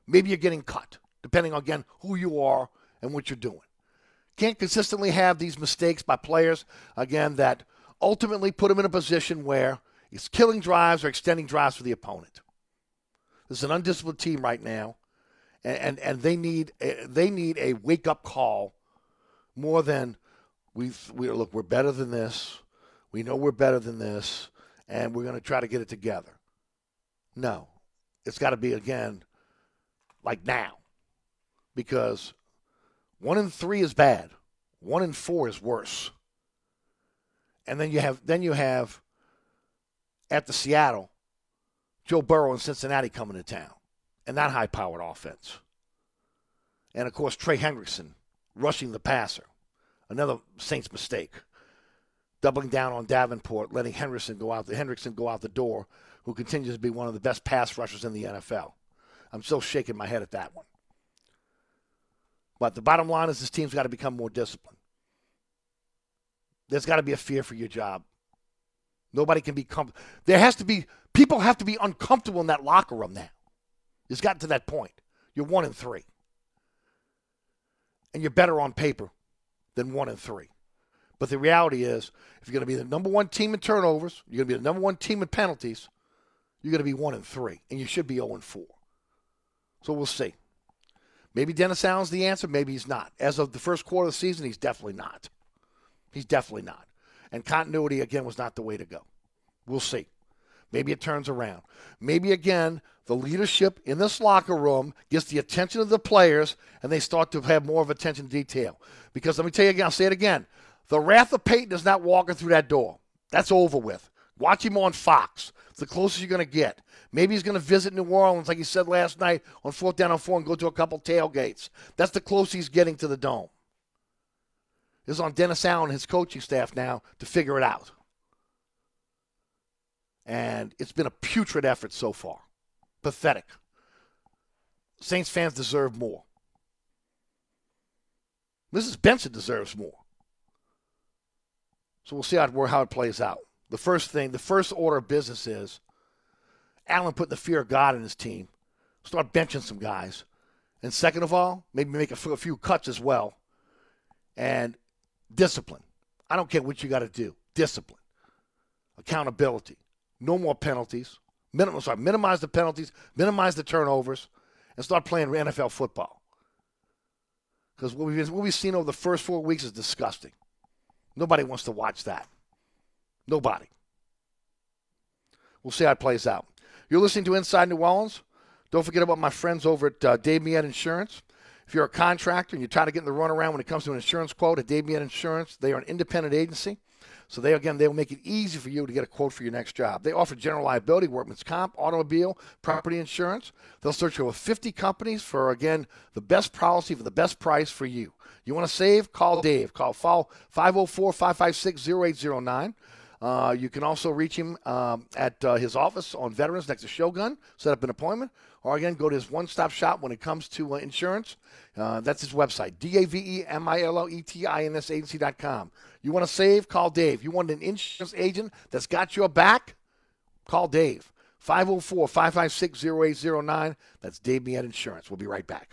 Maybe you're getting cut, depending on, again, who you are and what you're doing. Can't consistently have these mistakes by players, again, that ultimately put them in a position where it's killing drives or extending drives for the opponent. This is an undisciplined team right now, and, and, and they need they need a wake up call more than we we look. We're better than this. We know we're better than this, and we're going to try to get it together. No, it's got to be again like now, because one in three is bad, one in four is worse, and then you have then you have at the Seattle, Joe Burrow and Cincinnati coming to town, and that high powered offense. And of course, Trey Hendrickson rushing the passer. Another Saints mistake. Doubling down on Davenport, letting Henderson go out the Hendrickson go out the door, who continues to be one of the best pass rushers in the NFL. I'm still shaking my head at that one. But the bottom line is this team's got to become more disciplined. There's got to be a fear for your job. Nobody can be comfortable. There has to be people have to be uncomfortable in that locker room now. It's gotten to that point. You're one and three. And you're better on paper than one and three. But the reality is, if you're going to be the number one team in turnovers, you're going to be the number one team in penalties, you're going to be one and three. And you should be 0 and 4. So we'll see. Maybe Dennis Allen's the answer, maybe he's not. As of the first quarter of the season, he's definitely not. He's definitely not. And continuity, again, was not the way to go. We'll see. Maybe it turns around. Maybe, again, the leadership in this locker room gets the attention of the players and they start to have more of attention to detail. Because let me tell you again, I'll say it again. The wrath of Payton is not walking through that door. That's over with. Watch him on Fox. It's the closest you're going to get. Maybe he's going to visit New Orleans, like he said last night, on fourth down on four and go to a couple tailgates. That's the closest he's getting to the dome. It's on Dennis Allen and his coaching staff now to figure it out. And it's been a putrid effort so far. Pathetic. Saints fans deserve more. Mrs. Benson deserves more. So we'll see how it, how it plays out. The first thing, the first order of business is Allen put the fear of God in his team. Start benching some guys. And second of all, maybe make a, a few cuts as well. And discipline. I don't care what you got to do. Discipline. Accountability. No more penalties. Sorry, minimize the penalties, minimize the turnovers, and start playing NFL football. Because what we've, what we've seen over the first four weeks is disgusting. Nobody wants to watch that. Nobody. We'll see how it plays out. You're listening to Inside New Orleans. Don't forget about my friends over at uh, Dave Millet Insurance. If you're a contractor and you're trying to get in the runaround when it comes to an insurance quote at Dave Millet Insurance, they are an independent agency. So they again they will make it easy for you to get a quote for your next job. They offer general liability, workman's comp, automobile, property insurance. They'll search over 50 companies for again the best policy for the best price for you. You want to save? Call Dave. Call 504-556-0809. Uh, you can also reach him um, at uh, his office on Veterans next to Shogun. Set up an appointment. Or again, go to his one stop shop when it comes to uh, insurance. Uh, that's his website, D A V E M I L L E T I N S agency.com. You want to save? Call Dave. You want an insurance agent that's got your back? Call Dave. 504 556 0809. That's Dave Millet Insurance. We'll be right back.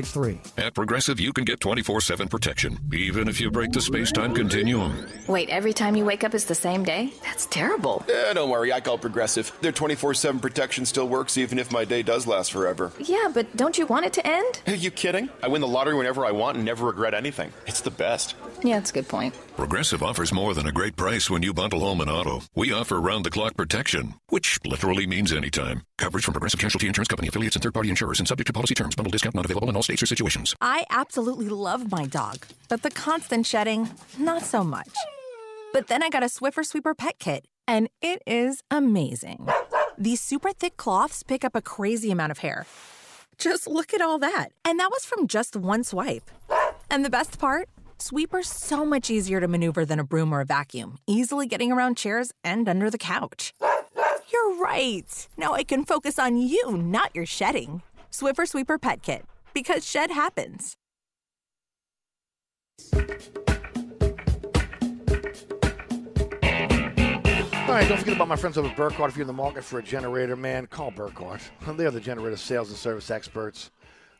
7663. At Progressive, you can get 24 7 protection, even if you break the space time continuum. Wait, every time you wake up is the same day? That's terrible. Eh, don't worry, I call Progressive. Their 24 7 protection still works even if my day does last forever. Yeah, but don't you want it to end? Are you kidding? I win the lottery whenever I want and never regret anything. It's the best. Yeah, that's a good point. Progressive offers more than a great price when you bundle home and auto. We offer round the clock protection, which literally means anytime. Coverage from Progressive Casualty Insurance Company, affiliates, and third party insurers, and subject to policy terms. Bundle discount not available in all states or situations. I absolutely love my dog, but the constant shedding, not so much. But then I got a Swiffer Sweeper Pet Kit, and it is amazing. These super thick cloths pick up a crazy amount of hair. Just look at all that. And that was from just one swipe. And the best part? Sweeper's so much easier to maneuver than a broom or a vacuum, easily getting around chairs and under the couch. You're right. Now I can focus on you, not your shedding. Swiffer Sweeper Pet Kit, because shed happens. All right, don't forget about my friends over at Burkhardt. If you're in the market for a generator, man, call Burkhardt. They're the generator sales and service experts.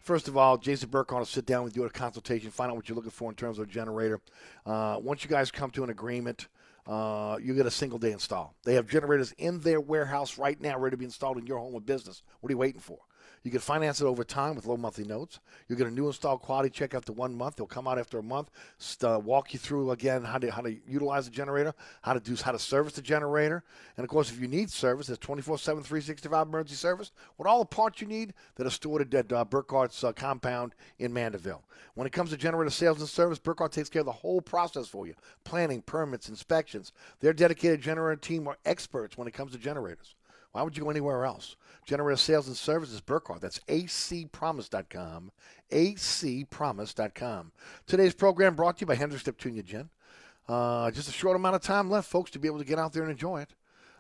First of all, Jason Burkhardt will sit down with you at a consultation, find out what you're looking for in terms of a generator. Uh, once you guys come to an agreement, uh, you get a single day install. They have generators in their warehouse right now ready to be installed in your home or business. What are you waiting for? You can finance it over time with low monthly notes. You'll get a new install quality check after one month. They'll come out after a month, st- uh, walk you through again how to how to utilize the generator, how to do how to service the generator, and of course, if you need service, there's 24/7, 365 emergency service with all the parts you need that are stored at uh, Burkhardt's uh, compound in Mandeville. When it comes to generator sales and service, Burkhardt takes care of the whole process for you: planning, permits, inspections. Their dedicated generator team are experts when it comes to generators. Why would you go anywhere else? Generator Sales and Services Burkhardt. That's acpromise.com. acpromise.com. Today's program brought to you by Hendrick's Neptunia Gin. Uh, just a short amount of time left, folks, to be able to get out there and enjoy it.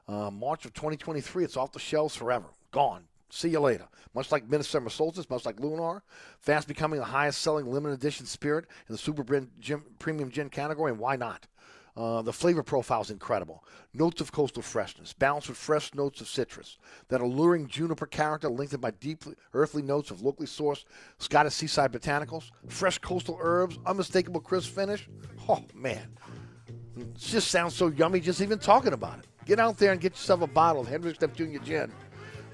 Uh, March of 2023, it's off the shelves forever. Gone. See you later. Much like Midsummer Solstice, much like Lunar, fast becoming the highest selling limited edition spirit in the Super gin, Premium Gin category, and why not? Uh, the flavor profile is incredible. Notes of coastal freshness, balanced with fresh notes of citrus. That alluring juniper character lengthened by deep earthly notes of locally sourced Scottish seaside botanicals, fresh coastal herbs, unmistakable crisp finish. Oh, man. It just sounds so yummy just even talking about it. Get out there and get yourself a bottle of Hendrick's Neptunia Gin.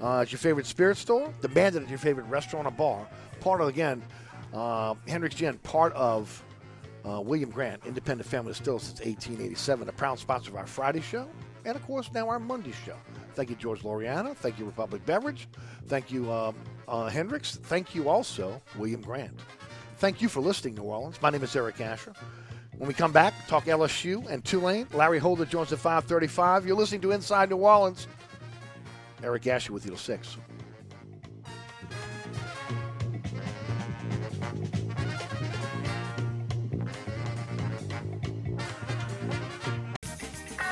Uh, it's your favorite spirit store. Demand it at your favorite restaurant or bar. Part of, again, uh, Hendrick's Gin, part of uh, William Grant, independent family Still since 1887, a proud sponsor of our Friday show, and of course now our Monday show. Thank you, George Loriana. Thank you, Republic Beverage. Thank you, um, uh, Hendrick's. Thank you also, William Grant. Thank you for listening, New Orleans. My name is Eric Asher. When we come back, talk LSU and Tulane. Larry Holder joins at 535. You're listening to Inside New Orleans. Eric Asher with you till 6.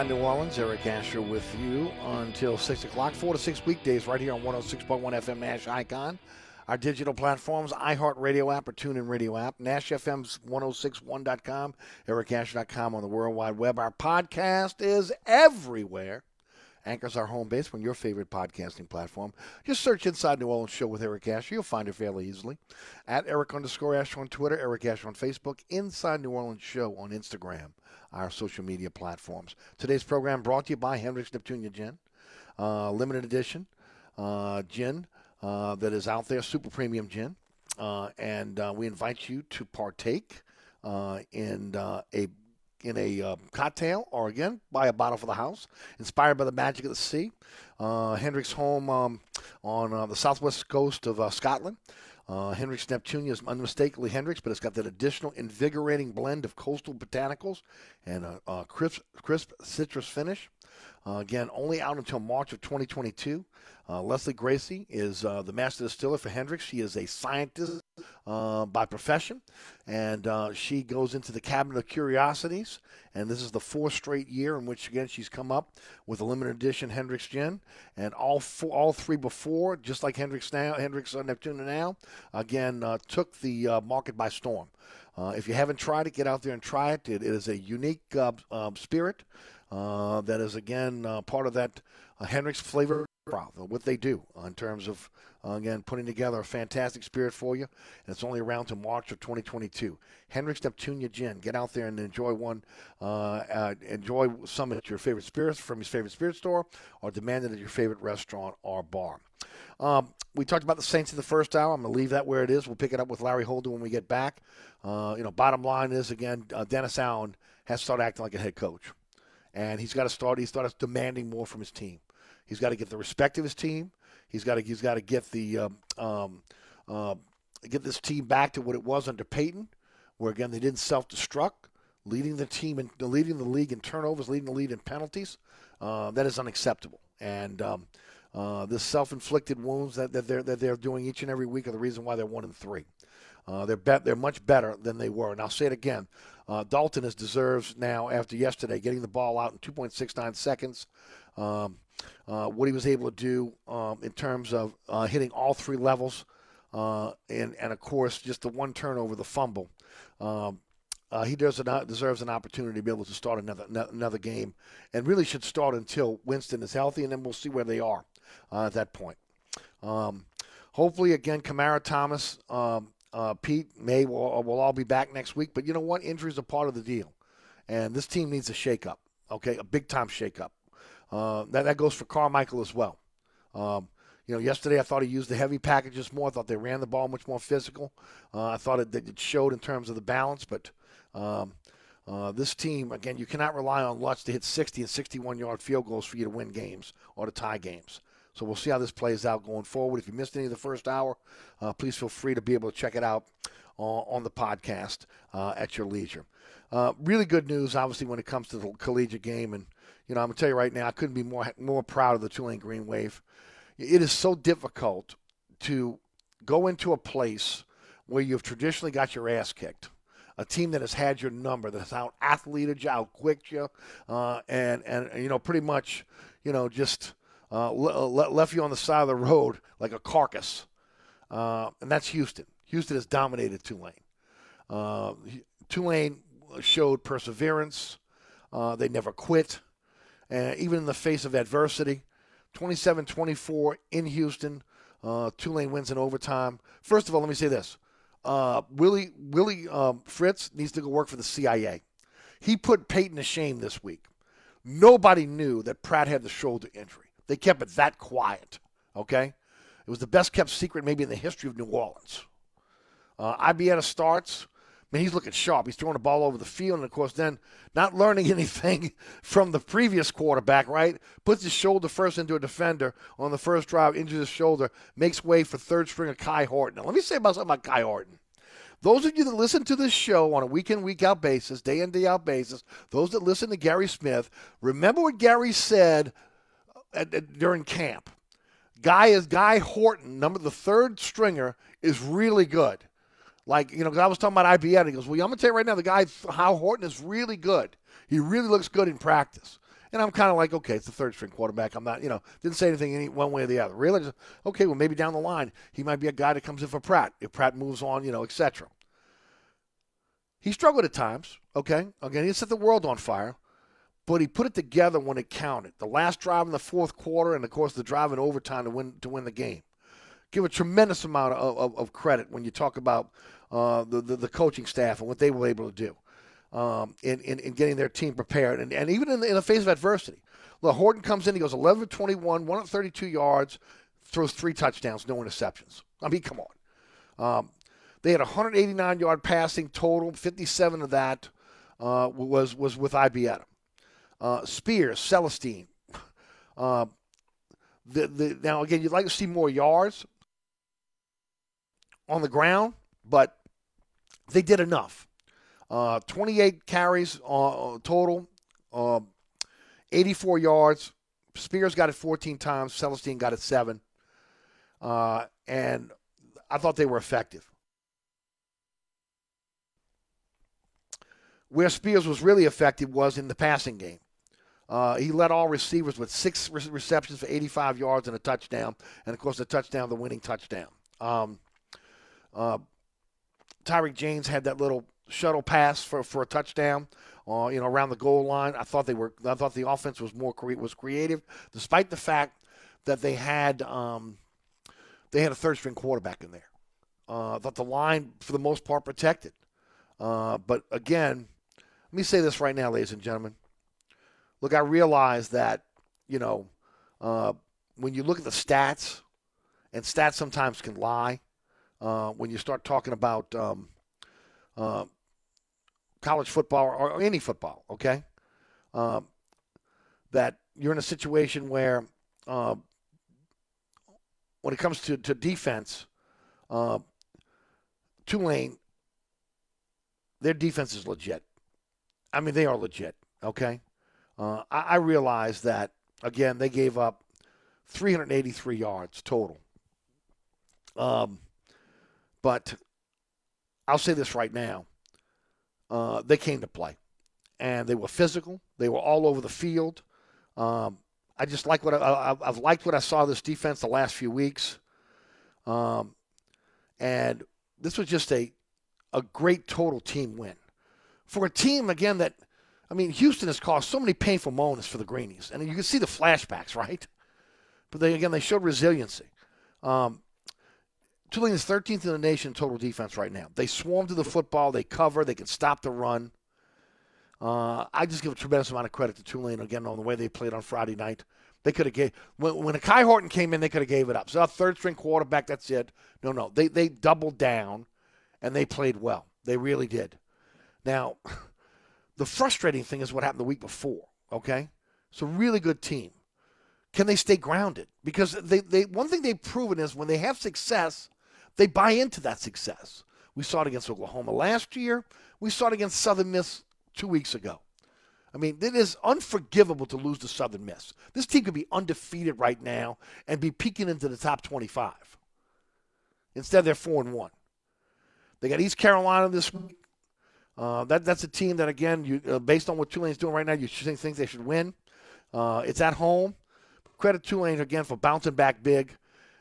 Inside New Orleans. Eric Asher with you until 6 o'clock. Four to six weekdays right here on 106.1 FM Nash Icon. Our digital platforms, iHeartRadio app or TuneIn Radio app, Nash FM's 1061.com, ericasher.com on the World Wide Web. Our podcast is everywhere. Anchor's our home base on your favorite podcasting platform. Just search Inside New Orleans Show with Eric Asher. You'll find it fairly easily. At Eric underscore Asher on Twitter, Eric Asher on Facebook, Inside New Orleans Show on Instagram, our social media platforms. Today's program brought to you by Hendrick's Neptunia Gin, uh, limited edition uh, gin uh, that is out there, super premium gin. Uh, and uh, we invite you to partake uh, in a in a uh, cocktail or again buy a bottle for the house inspired by the magic of the sea uh, hendrick's home um, on uh, the southwest coast of uh, scotland uh, Hendrick's Neptunia is unmistakably Hendrick's, but it's got that additional invigorating blend of coastal botanicals and a, a crisp, crisp citrus finish. Uh, again, only out until March of 2022. Uh, Lesley Gracie is uh, the master distiller for Hendrick's. She is a scientist uh, by profession, and uh, she goes into the cabinet of curiosities. And this is the fourth straight year in which, again, she's come up with a limited edition Hendrick's gin. And all four, all three before, just like Hendrick's now, Hendrick's uh, Neptunia now, again uh, took the market by storm. If you haven't tried it, get out there and try it. It, it is a unique spirit uh, that is again uh, part of that uh, Hendrick's flavor what they do uh, in terms of uh, again putting together a fantastic spirit for you. And it's only around to March of 2022. Hendrick's Neptunia Gin. Get out there and enjoy one. Enjoy some at your favorite spirits from your favorite spirit store, or demand it at your favorite restaurant or bar. Um, we talked about the Saints in the first hour. I'm going to leave that where it is. We'll pick it up with Larry Holder when we get back. You know, bottom line is again, Dennis Allen has to start acting like a head coach, and he's got to start. He's started demanding more from his team. He's got to get the respect of his team. He's got to he's got to get the um, um, uh, get this team back to what it was under Payton, where again they didn't self-destruct, leading the team and leading the league in turnovers, leading the league in penalties. Uh, that is unacceptable. And um, uh, the self-inflicted wounds that, that they're that they're doing each and every week are the reason why they're one and three. Uh, they're bet they're much better than they were. And I'll say it again. Uh, Dalton is deserves now after yesterday getting the ball out in 2.69 seconds. Um, uh, what he was able to do um, in terms of uh, hitting all three levels, uh, and and of course just the one turnover, the fumble. Um, uh, he does an, deserves an opportunity to be able to start another another game, and really should start until Winston is healthy, and then we'll see where they are uh, at that point. Um, hopefully, again, Kamara Thomas, um, uh, Pete May will, will all be back next week. But you know what? Injuries are part of the deal, and this team needs a shakeup. Okay, a big time shakeup. Uh, that that goes for Carmichael as well. Um, you know, yesterday I thought he used the heavy packages more. I thought they ran the ball much more physical. Uh, I thought it, it, showed in terms of the balance, but um, uh, this team, again, you cannot rely on Lutz to hit 60 and 61 yard field goals for you to win games or to tie games. So we'll see how this plays out going forward. If you missed any of the first hour, uh, please feel free to be able to check it out on the podcast uh, at your leisure. Uh, really good news, obviously, when it comes to the collegiate game. And, you know, I'm going to tell you right now, I couldn't be more, more proud of the Tulane Green Wave. It is so difficult to go into a place where you've traditionally got your ass kicked a team that has had your number, that has out athleted you, out quicked you, uh, and and you know pretty much you know just uh, left you on the side of the road like a carcass, uh, and that's Houston. Houston has dominated Tulane. Uh, Tulane showed perseverance. Uh, they never quit, and even in the face of adversity. 27-24 in Houston. Uh, Tulane wins in overtime. First of all, let me say this: uh, Willie Willie um, Fritz needs to go work for the CIA. He put Payton to shame this week. Nobody knew that Pratt had the shoulder injury. They kept it that quiet. Okay, it was the best kept secret maybe in the history of New Orleans. Uh, starts. I mean, he's looking sharp. He's throwing the ball over the field, and of course, then not learning anything from the previous quarterback, right? Puts his shoulder first into a defender on the first drive, injures his shoulder, makes way for third stringer Kai Horton. Now, let me say about something about Kai Horton. Those of you that listen to this show on a week in, week out basis, day in, day out basis, those that listen to Gary Smith, remember what Gary said at, at, during camp. Guy is Kai Horton, number the third stringer, is really good. Like, you know, because I was talking about IBM. He goes, Well, I'm going to tell you right now, the guy, Hal Horton, is really good. He really looks good in practice. And I'm kind of like, okay, it's the third string quarterback. I'm not, you know, didn't say anything any one way or the other. Really? Just, okay, well, maybe down the line, he might be a guy that comes in for Pratt if Pratt moves on, you know, etc. He struggled at times, okay? Again, he set the world on fire, but he put it together when it counted. The last drive in the fourth quarter, and of course, the drive in overtime to win to win the game. Give a tremendous amount of, of, of credit when you talk about uh, the, the, the coaching staff and what they were able to do um, in, in, in getting their team prepared, and, and even in the, in the face of adversity. Look, Horton comes in, he goes 11 21, 132 yards, throws three touchdowns, no interceptions. I mean, come on. Um, they had 189 yard passing total, 57 of that uh, was was with Ibieta. Uh, Spears, Celestine. Uh, the, the, now again, you'd like to see more yards on the ground, but they did enough. Uh, 28 carries uh, total, uh, 84 yards. Spears got it 14 times. Celestine got it seven. Uh, and I thought they were effective. Where Spears was really effective was in the passing game. Uh, he led all receivers with six re- receptions for 85 yards and a touchdown, and of course the touchdown, the winning touchdown. Um, uh, Tyrick James had that little shuttle pass for, for a touchdown. Uh, you know, around the goal line. I thought they were. I thought the offense was more cre- was creative, despite the fact that they had um, they had a third string quarterback in there. Uh, I thought the line, for the most part, protected. Uh, but again, let me say this right now, ladies and gentlemen. Look, I realize that you know uh, when you look at the stats, and stats sometimes can lie. Uh, when you start talking about um, uh, college football or, or, any football, okay, um, that you're in a situation where uh, when it comes to, to defense, uh, Tulane, their defense is legit. I mean, they are legit, okay? Uh, I, I realize that, again, they gave up 383 yards total. Um, but I'll say this right now. Uh, they came to play, and they were physical. They were all over the field. Um, I just like what I, have liked what I saw this defense the last few weeks, um, and this was just a a great total team win for a team again that I mean Houston has caused so many painful moments for the Greenies, and you can see the flashbacks, right? But they again they showed resiliency. Um, Tulane is 13th in the nation in total defense right now. They swarm to the football, they cover, they can stop the run. Uh, I just give a tremendous amount of credit to Tulane again on the way they played on Friday night. They could have gave when when Kai Horton came in, they could have gave it up. So a third string quarterback, that's it. No, no, they they doubled down, and they played well. They really did. Now, the frustrating thing is what happened the week before. Okay, it's a really good team. Can they stay grounded? Because they, they one thing they've proven is when they have success, they buy into that success. We saw it against Oklahoma last year. We saw it against Southern Miss two weeks ago. I mean, it is unforgivable to lose to Southern Miss. This team could be undefeated right now and be peeking into the top 25. Instead, they're 4 and 1. They got East Carolina this week. Uh, that, that's a team that, again, you, uh, based on what Tulane's doing right now, you think they should win. Uh, it's at home. Credit Tulane, again, for bouncing back big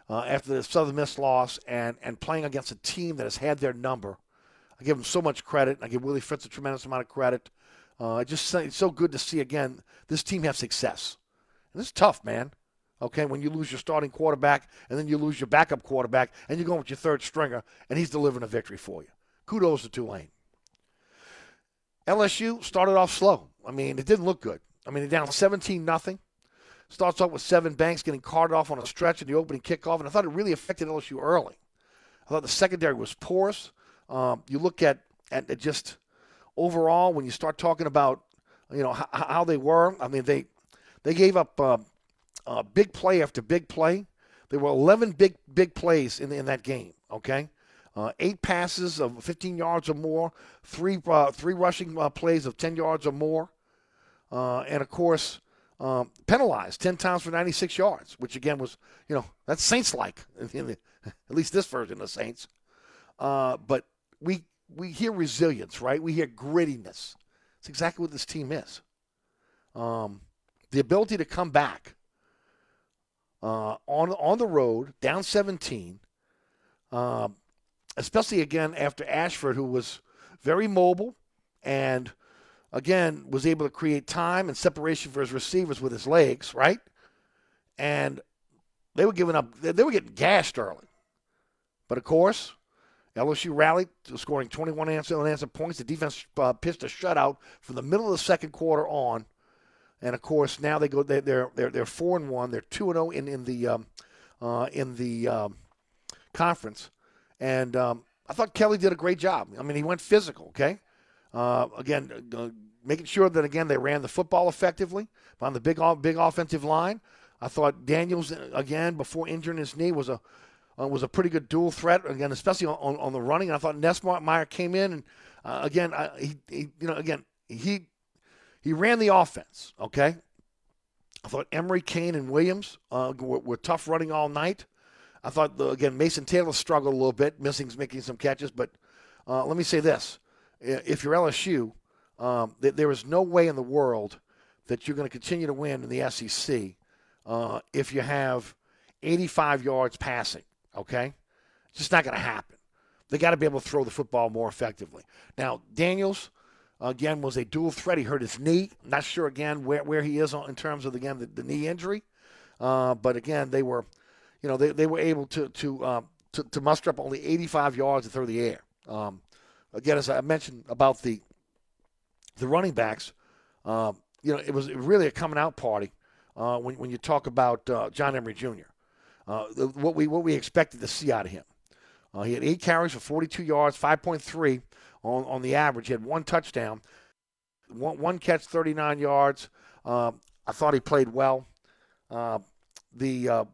uh, after the Southern Miss loss and, and playing against a team that has had their number. I give them so much credit. I give Willie Fritz a tremendous amount of credit. Uh, just it's so good to see again this team have success. And it's tough, man. Okay, when you lose your starting quarterback and then you lose your backup quarterback and you're going with your third stringer and he's delivering a victory for you. Kudos to Tulane. LSU started off slow. I mean, it didn't look good. I mean, they're down 17 nothing. Starts off with Sevyn Banks getting carted off on a stretch in the opening kickoff, and I thought it really affected LSU early. I thought the secondary was porous. Um, you look at, at, at just overall when you start talking about you know how, how they were. I mean they they gave up uh, uh, big play after big play. There were 11 big big plays in in that game. Okay. Uh, eight passes of 15 yards or more, three uh, three rushing uh, plays of 10 yards or more, uh, and of course um, penalized 10 times for 96 yards, which again was, you know, that's Saints like, at least this version of Saints. Uh, but we, we hear resilience, right? We hear grittiness. It's exactly what this team is. Um, the ability to come back uh, on, on the road, down 17, um, especially again after Ashford, who was very mobile and again, was able to create time and separation for his receivers with his legs, right? And they were giving up, they were getting gashed early. But of course, LSU rallied, scoring 21 unanswered points. The defense uh, pitched a shutout from the middle of the second quarter on. And of course, now they go. They, are they're they're four and one. They're two and zero oh in in the um, uh, in the um, conference. And um, I thought Kelly did a great job. I mean, he went physical. Okay, uh, again, uh, making sure that again they ran the football effectively on the big big offensive line. I thought Daniels again before injuring his knee was a uh, was a pretty good dual threat again, especially on, on the running. And I thought Nussmeier came in and uh, again I, he, he, you know again he he ran the offense. Okay, I thought Emery, Cain, and Williams uh, were, were, tough running all night. I thought the, again Mason Taylor struggled a little bit, missing making some catches. But uh, let me say this: if you're LSU, um, th- there is no way in the world that you're going to continue to win in the SEC uh, if you have 85 yards passing. Okay, it's just not going to happen. They got to be able to throw the football more effectively. Now, Daniels again was a dual threat. He hurt his knee. Not sure again where, where he is in terms of again the, the knee injury. Uh, but again, they were, you know, they, they were able to to, uh, to to muster up only 85 yards through the air. Um, again, as I mentioned about the the running backs, um, you know, it was really a coming out party uh, when when you talk about uh, John Emery Jr. Uh, the, what we what we expected to see out of him. Uh, he had eight carries for 42 yards, 5.3 on, on the average. He had one touchdown, one, one catch, 39 yards. Uh, I thought he played well. Uh, the uh,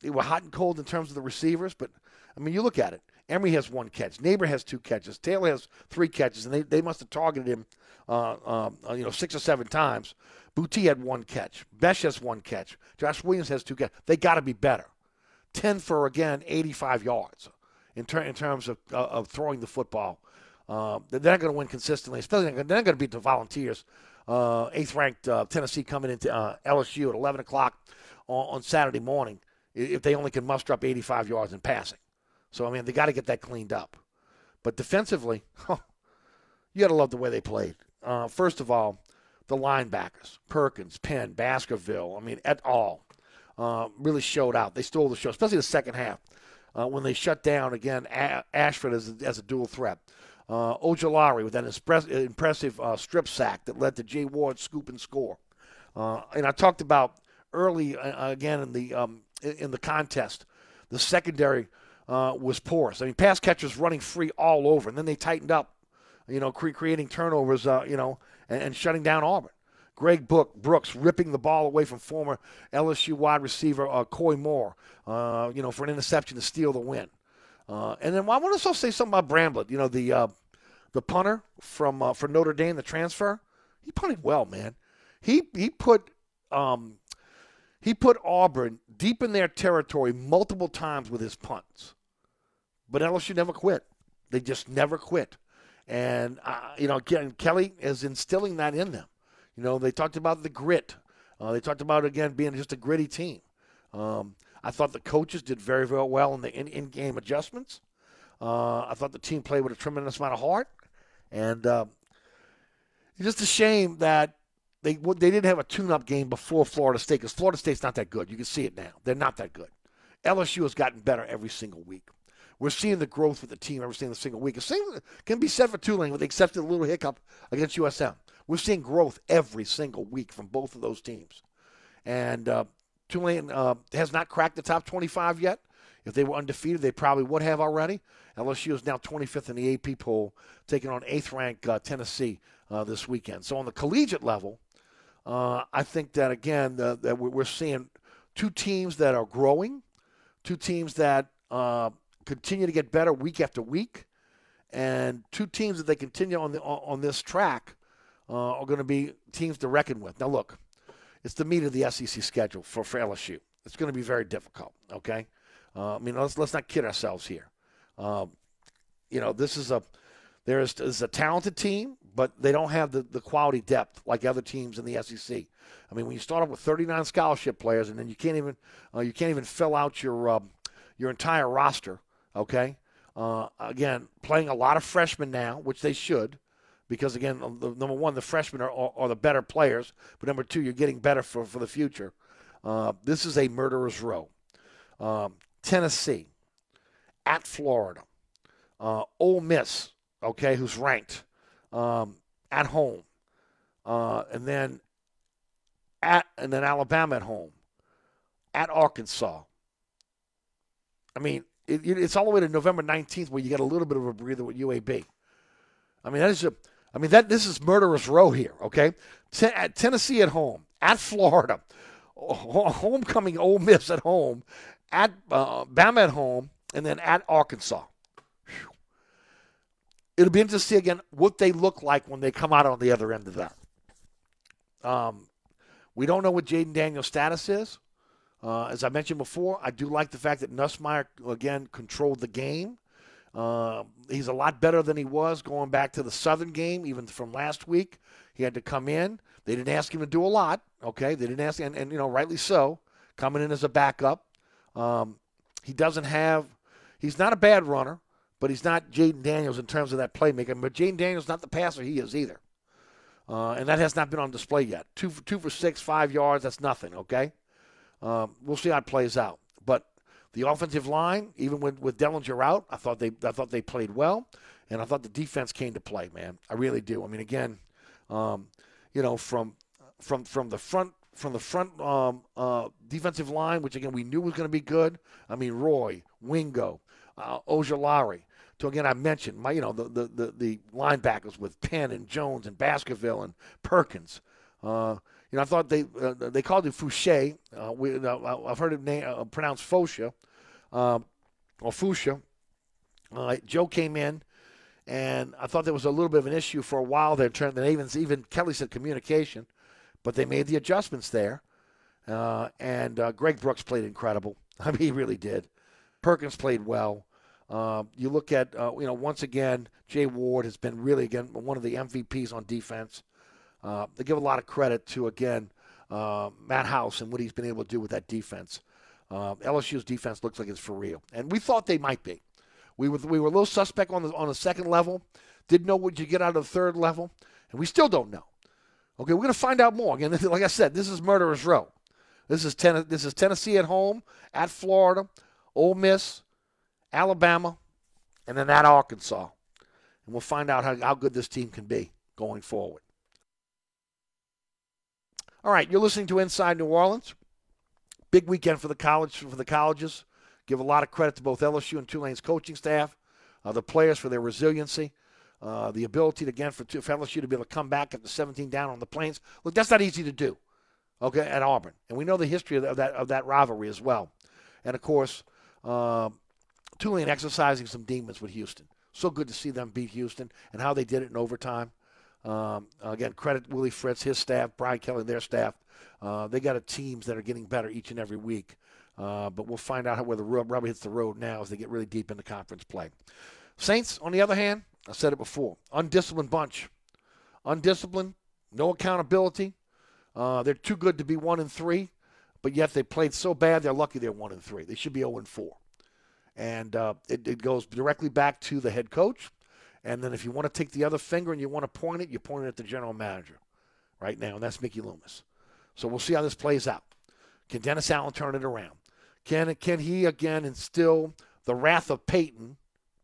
they were hot and cold in terms of the receivers, but I mean, you look at it. Emery has one catch. Nabers has two catches. Taylor has three catches, and they, they must have targeted him, uh, um, uh, you know, six or seven times. Boutte had one catch. Bech has one catch. Josh Williams has two catches. They got to be better. Ten for again, 85 yards in, ter- in terms of, uh, of throwing the football. Uh, they're not going to win consistently, especially they're not going to beat the Volunteers. Uh, eighth ranked uh, Tennessee coming into LSU at 11 o'clock on, on, Saturday morning if they only can muster up 85 yards in passing. So, I mean, they got to get that cleaned up. But defensively, you got to love the way they played. Uh, first of all, the linebackers, Perkins, Penn, Baskerville, I mean, et al., uh, really showed out. They stole the show, especially the second half uh, when they shut down again a- Ashford as a, as a dual threat. Uh, Ojulari with that impressive uh, strip sack that led to Jay Ward scoop and score. Uh, and I talked about early uh, again in the um, in the contest, the secondary uh, was porous. I mean, pass catchers running free all over, and then they tightened up, you know, cre- creating turnovers, uh, you know, and, and, shutting down Auburn. Greg Book, Brooks ripping the ball away from former LSU wide receiver Koy Moore, you know, for an interception to steal the win. Uh, and then I want to also say something about Bramblett. You know, the uh, the punter from uh, for Notre Dame, the transfer. He punted well, man. He he put um, he put Auburn deep in their territory multiple times with his punts. But LSU never quit. They just never quit. And uh, you know, again, Kelly is instilling that in them. You know, they talked about the grit. Uh, they talked about again being just a gritty team. Um, I thought the coaches did very, very well in the in game adjustments. Uh, I thought the team played with a tremendous amount of heart. And uh, it's just a shame that they they didn't have a tune-up game before Florida State because Florida State's not that good. You can see it now. They're not that good. LSU has gotten better every single week. We're seeing the growth with the team every single week. The same can be said for Tulane with the exception of a little hiccup against USM. We're seeing growth every single week from both of those teams. And uh, Tulane uh, has not cracked the top 25 yet. If they were undefeated, they probably would have already. LSU is now 25th in the AP poll, taking on eighth ranked uh, Tennessee uh, this weekend. So on the collegiate level, uh, I think that again the, that we're seeing two teams that are growing, two teams that uh, continue to get better week after week, and two teams that they continue on the on this track uh, are going to be teams to reckon with. Now look it's the meat of the SEC schedule for, for LSU. It's going to be very difficult. Okay, uh, I mean let's let's not kid ourselves here. Um, you know this is a there is, is a talented team, but they don't have the, the quality depth like other teams in the SEC. I mean, when you start off with 39 scholarship players and then you can't even uh, you can't even fill out your uh, your entire roster. Okay, uh, again, playing a lot of freshmen now, which they should because again, the, number one, the freshmen are, are, are, the better players, but number two, you're getting better for, for the future. Uh, this is a murderer's row. Um, Tennessee, at Florida, uh, Ole Miss, okay, who's ranked, um, at home, uh, and then at and then Alabama at home, at Arkansas. I mean, it, it's all the way to November 19th where you get a little bit of a breather with UAB. I mean, that is a I mean, that this is murderous row here, okay? T- at Tennessee at home, at Florida, homecoming Ole Miss at home, at uh, Bama at home, and then at Arkansas. It'll be interesting to see again what they look like when they come out on the other end of that. Um, we don't know what Jayden Daniels' status is. Uh, as I mentioned before, I do like the fact that Nussmeier again controlled the game. Uh, he's a lot better than he was going back to the Southern game, even from last week. He had to come in. They didn't ask him to do a lot. Okay, they didn't ask, and, and you know, rightly so, coming in as a backup. Um, he doesn't have. He's not a bad runner, but he's not Jayden Daniels in terms of that playmaker. But Jayden Daniels not the passer he is either, uh, and that has not been on display yet. Two for two for six, five yards. That's nothing. Okay. Um, we'll see how it plays out. But the offensive line, even with with Dellinger out, I thought they I thought they played well, and I thought the defense came to play. Man, I really do. I mean, again, um, you know, from from from the front from the front um, uh, defensive line, which again we knew was going to be good. I mean, Roy, Wingo, uh, Ojulari. So again, I mentioned my, you know, the, the, the, the linebackers with Penn and Jones and Baskerville and Perkins. Uh, you know, I thought they uh, they called him Fouché. Uh, we, I've heard it uh, pronounced Fosha um, or Fusha. Joe came in, and I thought there was a little bit of an issue for a while there. Turned the even even Kelly said communication, but they made the adjustments there. Uh, and uh, Greg Brooks played incredible. I mean, he really did. Perkins played well. Uh, you look at, uh, you know, once again, Jay Ward has been really, again, one of the MVPs on defense. Uh, they give a lot of credit to, again, uh, Matt House and what he's been able to do with that defense. Uh, LSU's defense looks like it's for real. And we thought they might be. We were, we were a little suspect on the, on the second level, didn't know what you get out of the third level, and we still don't know. Okay, we're going to find out more. Again, like I said, this is Murderer's Row. This is, ten, this is Tennessee at home, at Florida, Ole Miss, Alabama, and then at Arkansas. And we'll find out how, how good this team can be going forward. All right, you're listening to Inside New Orleans. Big weekend for the college for the colleges. Give a lot of credit to both LSU and Tulane's coaching staff, uh, the players for their resiliency, uh, the ability to, again for, for LSU to be able to come back at the 17 down on the plains. Look, that's not easy to do. Okay, at Auburn, and we know the history of that of that rivalry as well, and of course. Uh, Tulane exercising some demons with Houston. So good to see them beat Houston and how they did it in overtime. Um, again, credit Willie Fritz, his staff, Brian Kelly, their staff. Uh, they got a teams that are getting better each and every week. Uh, but we'll find out how, where the rubber hits the road now as they get really deep into conference play. Saints, on the other hand, I said it before, undisciplined bunch. Undisciplined, no accountability. Uh, they're too good to be one and three, but yet they played so bad they're lucky they're one and three. They should be zero and four and uh, it, it, goes directly back to the head coach. And then if you want to take the other finger and you want to point it, you point it at the general manager right now, and that's Mickey Loomis. So we'll see how this plays out. Can Dennis Allen turn it around? Can can he again instill the wrath of Payton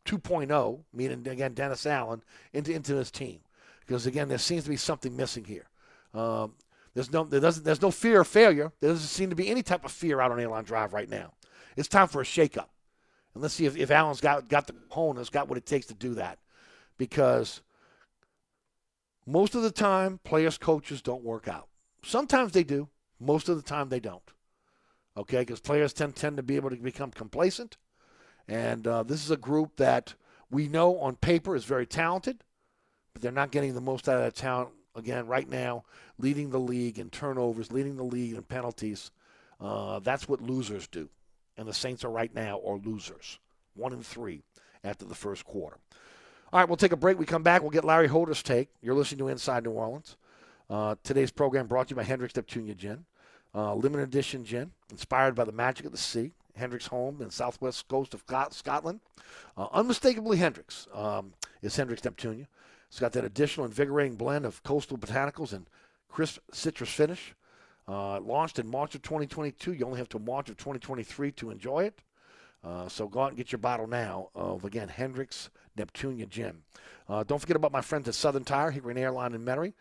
2.0, meaning again Dennis Allen, into into his team? Because again, there seems to be something missing here. Um, there's no there doesn't there's no fear of failure. There doesn't seem to be any type of fear out on Airline Drive right now. It's time for a shakeup. And let's see if, if Allen's got, got the cojones, got what it takes to do that. Because most of the time, players, coaches don't work out. Sometimes they do. Most of the time, they don't. Okay, because players tend, tend to be able to become complacent. And uh, this is a group that we know on paper is very talented, but they're not getting the most out of that talent. Again, right now, leading the league in turnovers, leading the league in penalties. Uh, that's what losers do and the Saints are right now are losers, one and three after the first quarter. All right, we'll take a break. We come back. We'll get Larry Holder's take. You're listening to Inside New Orleans. Uh, today's program brought to you by Hendrick's Neptunia Gin, uh, limited edition gin, inspired by the magic of the sea. Hendrick's home in southwest coast of Scotland. Uh, unmistakably Hendrick's um, is Hendrick's Neptunia. It's got that additional invigorating blend of coastal botanicals and crisp citrus finish. Uh, launched in March of 2022. You only have to March of 2023 to enjoy it. Uh, so go out and get your bottle now of, again, Hendrick's Neptunia Gin. Uh, don't forget about my friends at Southern Tire, Hickory Airline in Metairie.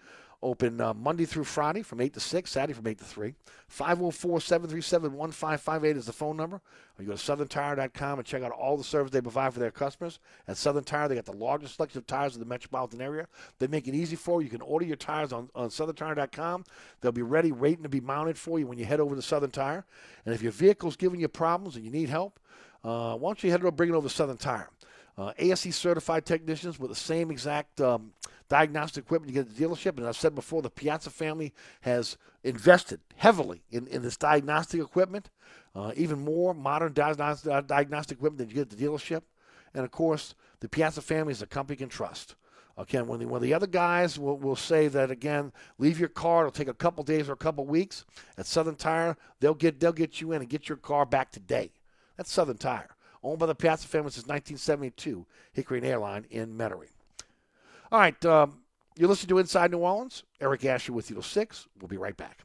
Open uh, Monday through Friday from 8 to 6, Saturday from 8 to 3. 504 737 1558 is the phone number. Or you go to southerntire.com and check out all the service they provide for their customers. At Southern Tire, they got the largest selection of tires in the metropolitan area. They make it easy for you. You can order your tires on, on southerntire.com. They'll be ready, waiting to be mounted for you when you head over to Southern Tire. And if your vehicle's giving you problems and you need help, uh, why don't you head over, bring it over to Southern Tire? Uh, ASE certified technicians with the same exact um, diagnostic equipment you get at the dealership. And I've said before, the Piazza family has invested heavily in, in this diagnostic equipment, uh, even more modern diagnostic, uh, diagnostic equipment than you get at the dealership. And of course, the Piazza family is a company you can trust. Okay, when the, when the other guys will, will say that again, leave your car. It'll take a couple days or a couple weeks. At Southern Tire, they'll get they'll get you in and get your car back today. That's Southern Tire owned by the Piazza family since 1972, Hickory and Airline in Metairie. All right, um, you're listening to Inside New Orleans. Eric Asher with you till 6. We'll be right back.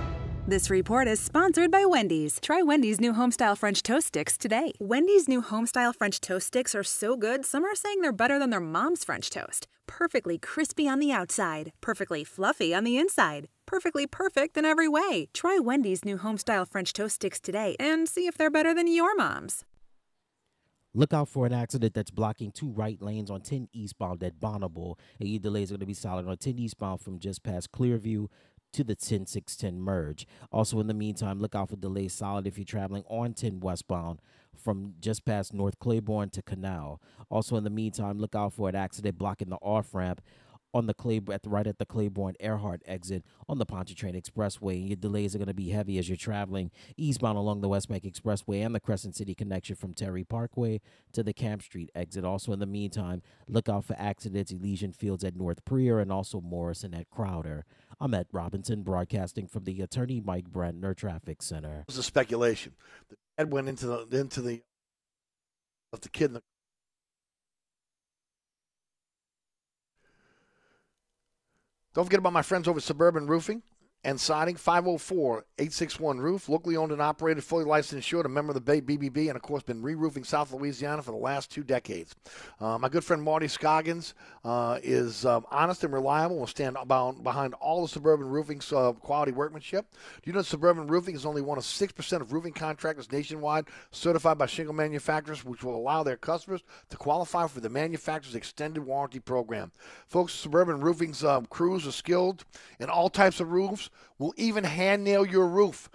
This report is sponsored by Wendy's. Try Wendy's new homestyle French toast sticks today. Wendy's new homestyle French toast sticks are so good, some are saying they're better than their mom's French toast. Perfectly crispy on the outside, perfectly fluffy on the inside, perfectly perfect in every way. Try Wendy's new homestyle French toast sticks today and see if they're better than your mom's. Look out for an accident that's blocking two right lanes on 10 eastbound at Bonnabel. A delays are going to be solid on 10 eastbound from just past Clearview to the 10 610 merge. Also, in the meantime, look out for delays solid if you're traveling on 10 westbound from just past North Claiborne to Canal. Also, in the meantime, look out for an accident blocking the off ramp on the Clay at the, right at the Claiborne Earhart exit on the Pontchartrain Expressway. And your delays are going to be heavy as you're traveling eastbound along the West Bank Expressway and the Crescent City connection from Terry Parkway to the Camp Street exit. Also, in the meantime, look out for accidents Elysian Fields at North Prieur and also Morrison at Crowder. I'm at Robinson, broadcasting from the Attorney Mike Brandner Traffic Center. It was a speculation. The dad went into the into the left the kid in the Don't forget about my friends over Suburban Roofing and Siding, 504-861-ROOF, locally owned and operated, fully licensed insured, a member of the Bay BBB, and, of course, been re-roofing South Louisiana for the last two decades. Uh, my good friend Marty Scoggins uh, is um, honest and reliable, will stand about behind all the Suburban Roofing's uh, quality workmanship. Do you know Suburban Roofing is only one of 6% of roofing contractors nationwide certified by shingle manufacturers, which will allow their customers to qualify for the manufacturer's extended warranty program. Folks, Suburban Roofing's um, crews are skilled in all types of roofs will even hand nail your roof.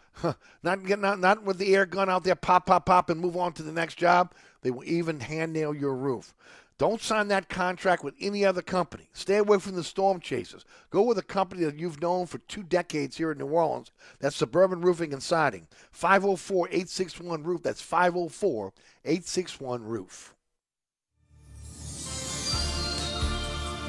not, not, not with the air gun out there, pop, pop, pop, and move on to the next job. They will even hand nail your roof. Don't sign that contract with any other company. Stay away from the storm chasers. Go with a company that you've known for two decades here in New Orleans. That's Suburban Roofing and Siding. 504 861 Roof. That's 504 861 Roof.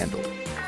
handle.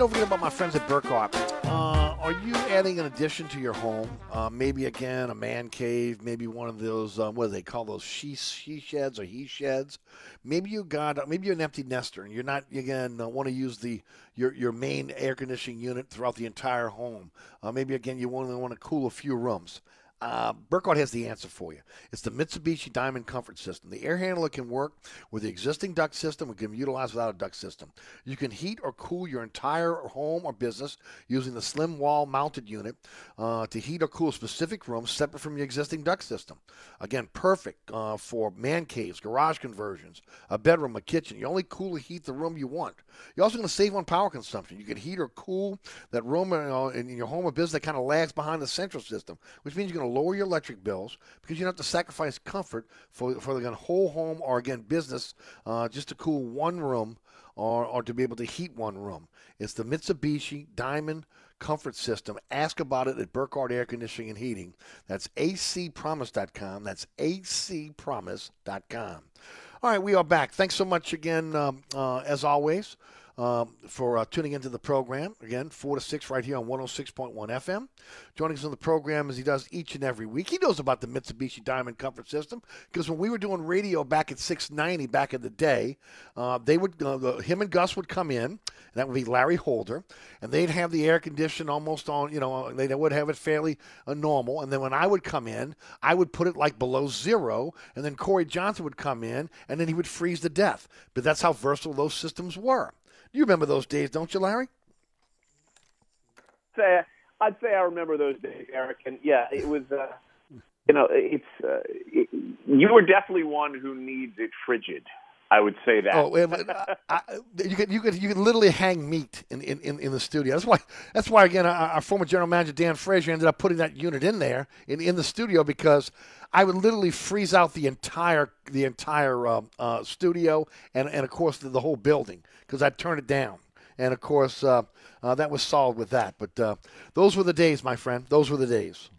Don't forget about my friends at Burkhardt. Uh, are you adding an addition to your home? Uh, maybe again a man cave, maybe one of those uh, what do they call those she she sheds or he sheds. Maybe you got maybe you're an empty nester and you're not again uh, want to use the your your main air conditioning unit throughout the entire home. Uh, maybe again you only want to cool a few rooms. Uh, Burkhardt has the answer for you. It's the Mitsubishi Diamond Comfort System. The air handler can work with the existing duct system. It can be utilized without a duct system. You can heat or cool your entire home or business using the slim wall mounted unit uh, to heat or cool specific rooms separate from your existing duct system. Again, perfect uh, for man caves, garage conversions, a bedroom, a kitchen. You only cool or heat the room you want. You're also going to save on power consumption. You can heat or cool that room in your home or business that kind of lags behind the central system, which means you're going to lower your electric bills because you don't have to sacrifice comfort for for the whole home or again business uh, just to cool one room or, or to be able to heat one room. It's the Mitsubishi Diamond Comfort System. Ask about it at Burkhardt Air Conditioning and Heating. That's acpromise.com. That's acpromise.com. All right, we are back. Thanks so much again, um, uh, as always um, for uh, tuning into the program. Again, 4 to 6 right here on 106.1 FM. Joining us on the program as he does each and every week. He knows about the Mitsubishi Diamond Comfort System because when we were doing radio back at 690 back in the day, uh, they would uh, the, him and Gus would come in, and that would be Larry Holder, and they'd have the air condition almost on, you know, they would have it fairly uh, normal. And then when I would come in, I would put it like below zero, and then Corey Johnson would come in, and then he would freeze to death. But that's how versatile those systems were. You remember those days, don't you, Larry? Say, I'd say I remember those days, Eric. And yeah, it was. Uh, you know, it's uh, it, you were definitely one who needs it frigid. I would say that. Oh, I, I, you could you could you could literally hang meat in, in, in, the studio. That's why that's why again our, our, former general manager Dan Frazier ended up putting that unit in there in, in the studio because I would literally freeze out the entire the entire um, uh, studio and and of course the, the whole building because I'd turn it down. And of course uh, uh, that was solved with that. But uh, those were the days, my friend. Those were the days.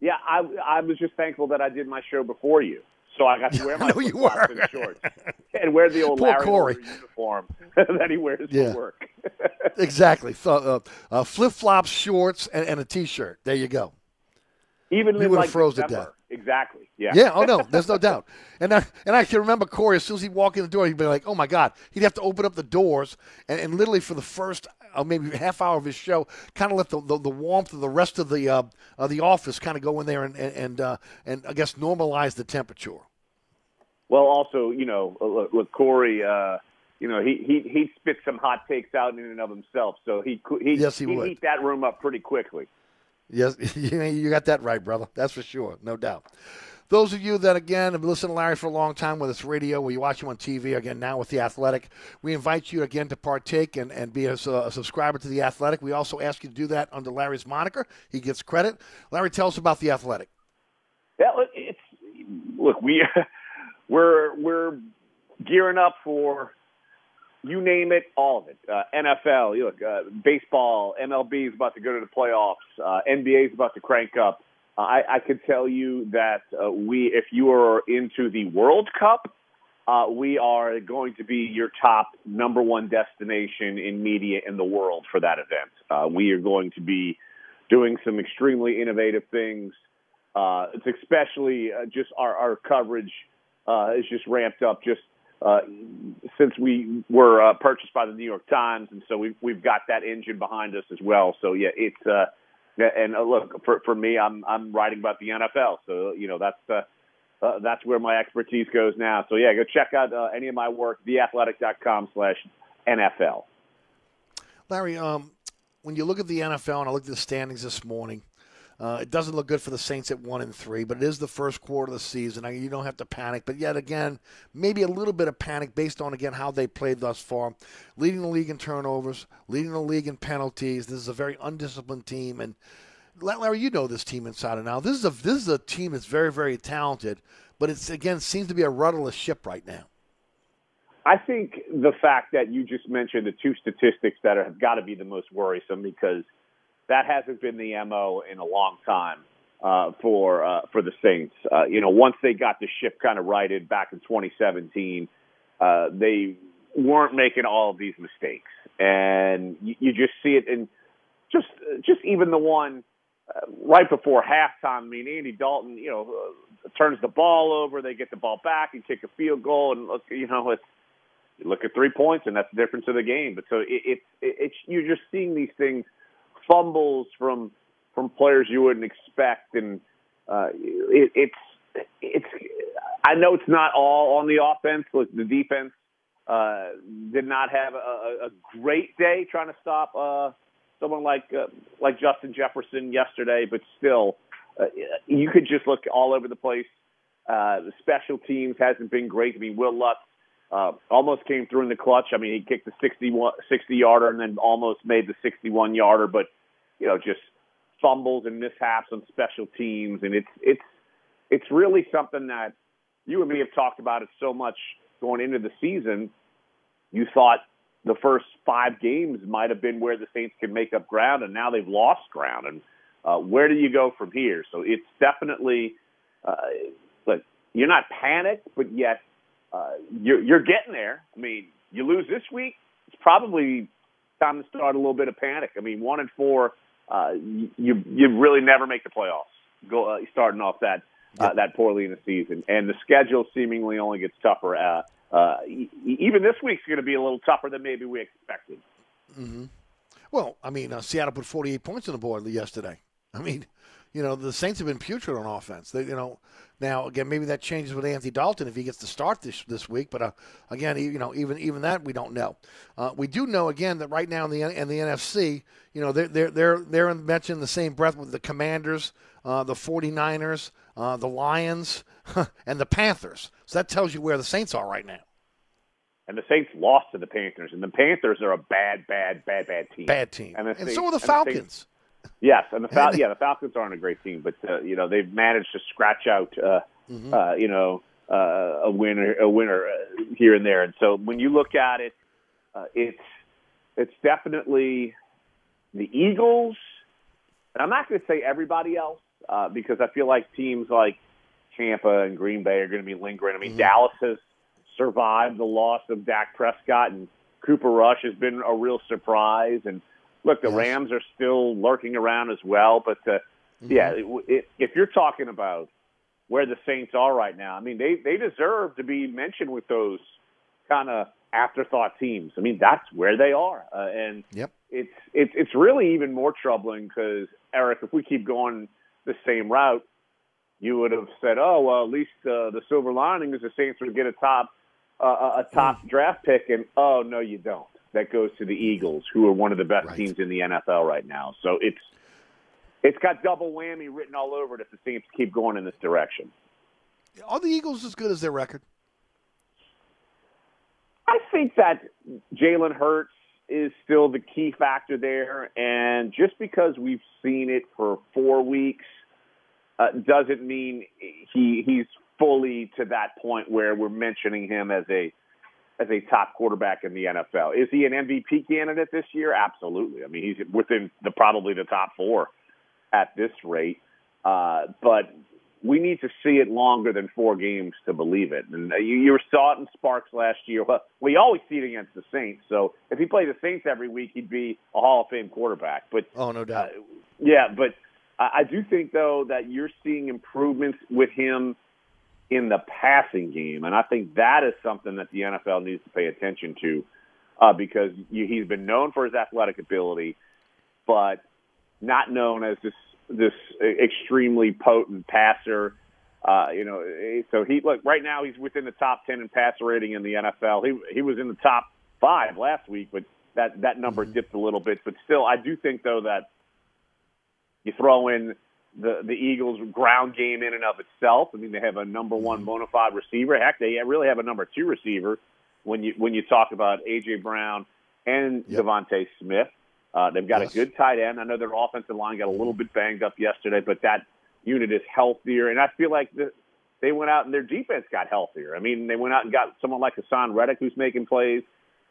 Yeah, I I was just thankful that I did my show before you so I got to wear my you were. and shorts and wear the old Larry Corey. uniform that he wears Yeah. for work. exactly. So, uh, uh, flip flops, shorts, and, and a t shirt. There you go. Even You in would've like froze to death. Exactly. Yeah. Yeah. Oh no, there's no doubt. And I and I can remember Corey as soon as he'd walk in the door, he'd be like, "Oh my God!" He'd have to open up the doors and, and literally for the first uh, maybe half hour of his show, kind of let the, the, the warmth of the rest of the uh, of the office kind of go in there and and and, uh, and I guess normalize the temperature. Well, also, you know, look, look Corey. Uh, you know, he he he spit some hot takes out in and of himself, so he he Yes, he he'd heat that room up pretty quickly. Yes, you got that right, brother. That's for sure, no doubt. Those of you that, again, have listened to Larry for a long time, whether it's radio or you watch him on TV, again, now with The Athletic, we invite you, again, to partake and, and be a, a subscriber to The Athletic. We also ask you to do that under Larry's moniker. He gets credit. Larry, tell us about The Athletic. Yeah, look, it's look we we're we're gearing up for you name it, all of it. Uh, NFL, you look, uh, baseball, MLB is about to go to the playoffs. Uh, NBA is about to crank up. Uh, I, I could tell you that uh, we, if you are into the World Cup, uh, we are going to be your top number one destination in media in the world for that event. Uh, we are going to be doing some extremely innovative things. Uh, it's especially uh, just our, our coverage uh, is just ramped up just uh, since we were uh, purchased by the New York Times, and so we've we've got that engine behind us as well. So yeah, it's uh, and uh, look for for me, I'm I'm writing about the NFL, so you know that's uh, uh, that's where my expertise goes now. So yeah, go check out uh, any of my work, theathletic.com/slash NFL. Larry, um, when you look at the NFL, and I looked at the standings this morning, uh, it doesn't look good for the Saints at one and three, but it is the first quarter of the season. I, you don't have to panic, but yet again, maybe a little bit of panic based on again how they played thus far, leading the league in turnovers, leading the league in penalties. This is a very undisciplined team, and Larry, you know this team inside and out. This is a this is a team that's very very talented, but it's again seems to be a rudderless ship right now. I think the fact that you just mentioned the two statistics that have got to be the most worrisome because that hasn't been the mo in a long time uh, for uh, for the Saints. Uh, you know, once they got the ship kind of righted back in 2017, uh, they weren't making all of these mistakes, and you, you just see it in just just even the one uh, right before halftime. I mean, Andy Dalton, you know, uh, turns the ball over, they get the ball back, and kick a field goal, and look, you know, it's you look at three points, and that's the difference of the game. But so it, it, it, it's you're just seeing these things, fumbles from from players you wouldn't expect, and uh, it, it's it's. I know it's not all on the offense. Look, the defense uh, did not have a, a great day trying to stop uh, someone like uh, like Justin Jefferson yesterday, but still, uh, you could just look all over the place. Uh, the special teams hasn't been great. I mean, Will Lutz uh, almost came through in the clutch. I mean, he kicked the 60, 60 yarder and then almost made the 61 yarder, but you know, just fumbles and mishaps on special teams, and it's it's it's really something that you and me have talked about it so much going into the season. You thought the first five games might have been where the Saints could make up ground, and now they've lost ground. And uh, where do you go from here? So it's definitely, uh, you're not panicked, but yet uh, you're, you're getting there. I mean, you lose this week, it's probably time to start a little bit of panic. I mean, one and four, uh, you you really never make the playoffs. Go uh, starting off that uh, that poorly in the season, and the schedule seemingly only gets tougher. Uh, uh, even this week's going to be a little tougher than maybe we expected. Mm-hmm. Well, I mean, uh, Seattle put 48 points on the board yesterday. I mean, you know, the Saints have been putrid on offense. They, you know, now again, maybe that changes with Anthony Dalton if he gets to start this this week. But uh, again, you know, even even that we don't know. Uh, we do know again that right now in the in the NFC, you know, they're they're they're they're mentioned in the same breath with the Commanders, uh, the 49ers, uh, the Lions, and the Panthers. So that tells you where the Saints are right now. And the Saints lost to the Panthers, and the Panthers are a bad, bad, bad, bad team. Bad team. And, the and so are the Falcons. Yes, and the Fal- yeah, the Falcons aren't a great team, but uh, you know they've managed to scratch out, uh, Mm-hmm. uh, you know, uh, a winner, a winner uh, here and there. And so when you look at it, uh, it's it's definitely the Eagles. And I'm not going to say everybody else uh, because I feel like teams like Tampa and Green Bay are going to be lingering. I mean, Dallas has survived the loss of Dak Prescott, and Cooper Rush has been a real surprise. And look, the Rams are still lurking around as well. But uh, yeah, it, it, if you're talking about where the Saints are right now, I mean, they they deserve to be mentioned with those kind of afterthought teams. I mean, that's where they are, uh, and yep. it's it's it's really even more troubling because Eric, if we keep going the same route, you would have said, "Oh, well, at least uh, the silver lining is the Saints would get a top uh, a top draft pick," and oh no, you don't. That goes to the Eagles, who are one of the best teams in the NFL right now. So it's it's got double whammy written all over it if the Saints keep going in this direction. Are the Eagles as good as their record? I think that Jalen Hurts is still the key factor there, and just because we've seen it for four weeks uh, doesn't mean he he's fully to that point where we're mentioning him as a as a top quarterback in the NFL. Is he an MVP candidate this year? Absolutely. I mean, he's within the probably the top four at this rate. Uh, but we need to see it longer than four games to believe it. And you, you saw it in Sparks last year. Well, we always see it against the Saints. So if he played the Saints every week, he'd be a Hall of Fame quarterback. But oh, no doubt. Uh, yeah, but I, I do think though that you're seeing improvements with him in the passing game, and I think that is something that the NFL needs to pay attention to uh, because you, he's been known for his athletic ability, but not known as this this extremely potent passer. Uh, you know, so he look right now he's within the top ten in passer rating in the NFL. He he was in the top five last week, but that that number dipped a little bit. But still, I do think though that you throw in the the Eagles' ground game in and of itself. I mean, they have a number one bona fide receiver. Heck, they really have a number two receiver when you when you talk about AJ Brown and yep. DeVonta Smith. Uh, they've got Yes. a good tight end. I know their offensive line got a little bit banged up yesterday, but that unit is healthier. And I feel like the, they went out and their defense got healthier. I mean, they went out and got someone like Haason Reddick who's making plays.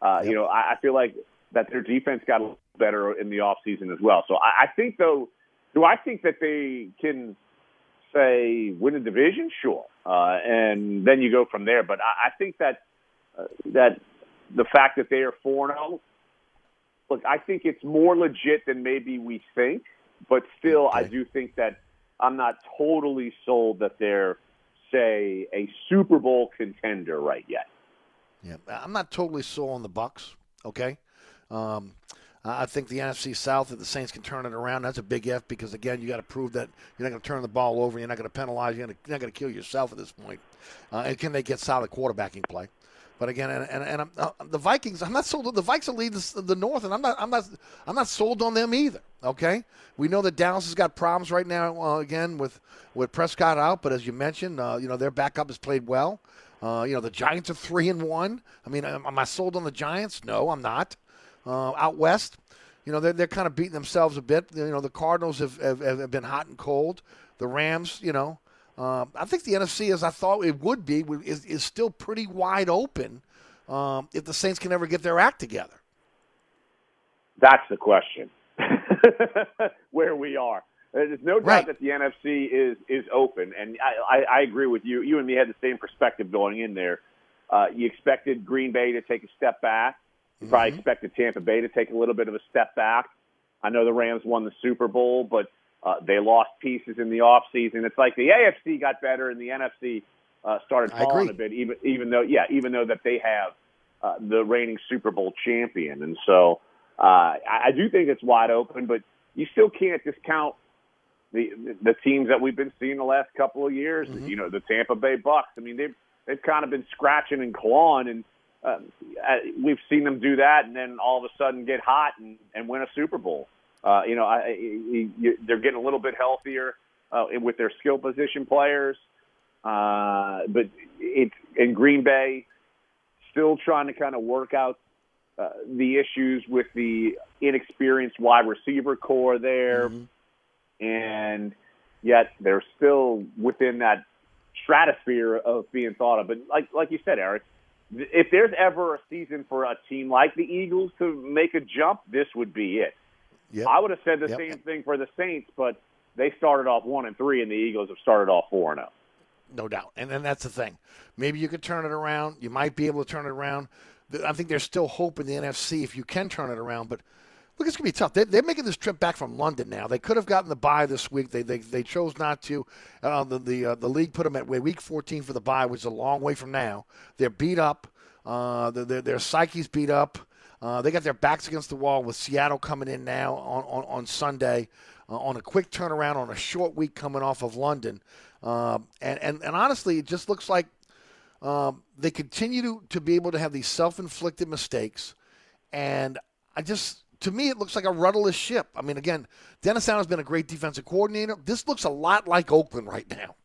Uh, You know, I, I feel like that their defense got a little better in the offseason as well. So I, I think, though, do I think that they can say win a division? Sure, uh, and then you go from there. But I, I think that uh, that the fact that they are four zero look, I think it's more legit than maybe we think, but still, I do think that I'm not totally sold that they're, say, a Super Bowl contender right yet. Yeah, I'm not totally sold on the Bucks. Okay, um, I think the NFC South, if the Saints can turn it around, that's a big F because again, you got to prove that you're not going to turn the ball over, you're not going to penalize, you're, not going to kill yourself at this point. Uh, and can they get solid quarterbacking play? But again, and, and, and uh, the Vikings, I'm not sold. On, the Vikings lead the, the, North, and I'm not, I'm not, I'm not sold on them either. Okay, we know that Dallas has got problems right now. Uh, again, with with Prescott out, but as you mentioned, uh, you know their backup has played well. Uh, you know the Giants are three and one. I mean, am, am I sold on the Giants? No, I'm not. Uh, out west, you know they're they're kind of beating themselves a bit. You know the Cardinals have have, have been hot and cold. The Rams, you know, um, I think the NFC, as I thought it would be, is, is still pretty wide open um, if the Saints can ever get their act together. That's the question. Where we are. There's no doubt right. that the NFC is is open, and I, I, I agree with you. You and me had the same perspective going in there. Uh, you expected Green Bay to take a step back. You mm-hmm. probably expected Tampa Bay to take a little bit of a step back. I know the Rams won the Super Bowl, but uh, they lost pieces in the off season. It's like the AFC got better and the NFC uh, started falling a bit, even even though yeah, even though that they have uh, the reigning Super Bowl champion, and so uh, I, I do think it's wide open. But you still can't discount the the teams that we've been seeing the last couple of years. Mm-hmm. You know, the Tampa Bay Bucks. I mean, they've they've kind of been scratching and clawing, and uh, we've seen them do that, and then all of a sudden get hot and, and win a Super Bowl. Uh, you know, I, I, I, they're getting a little bit healthier uh, with their skill position players. Uh, but it's in Green Bay, still trying to kind of work out uh, the issues with the inexperienced wide receiver core there, mm-hmm. and yet they're still within that stratosphere of being thought of. But like like you said, Eric, if there's ever a season for a team like the Eagles to make a jump, this would be it. Yep. I would have said the Yep. same thing for the Saints, but they started off one and three, and the Eagles have started off four and oh. zero. No doubt. And then that's the thing. Maybe you could turn it around. You might be able to turn it around. I think there's still hope in the NFC if you can turn it around. But look, it's going to be tough. They're, they're making this trip back from London now. They could have gotten the bye this week. They they, they chose not to. Uh, the the, uh, the league put them at week 14 for the bye, which is a long way from now. They're beat up. Uh, their, their, psyche's beat up. Uh, they got their backs against the wall with Seattle coming in now on, on, on Sunday uh, on a quick turnaround on a short week coming off of London. Um, and, and, and honestly, it just looks like um, they continue to, to be able to have these self inflicted mistakes. And I just, to me, it looks like a rudderless ship. I mean, again, Dennis Allen has been a great defensive coordinator. This looks a lot like Oakland right now.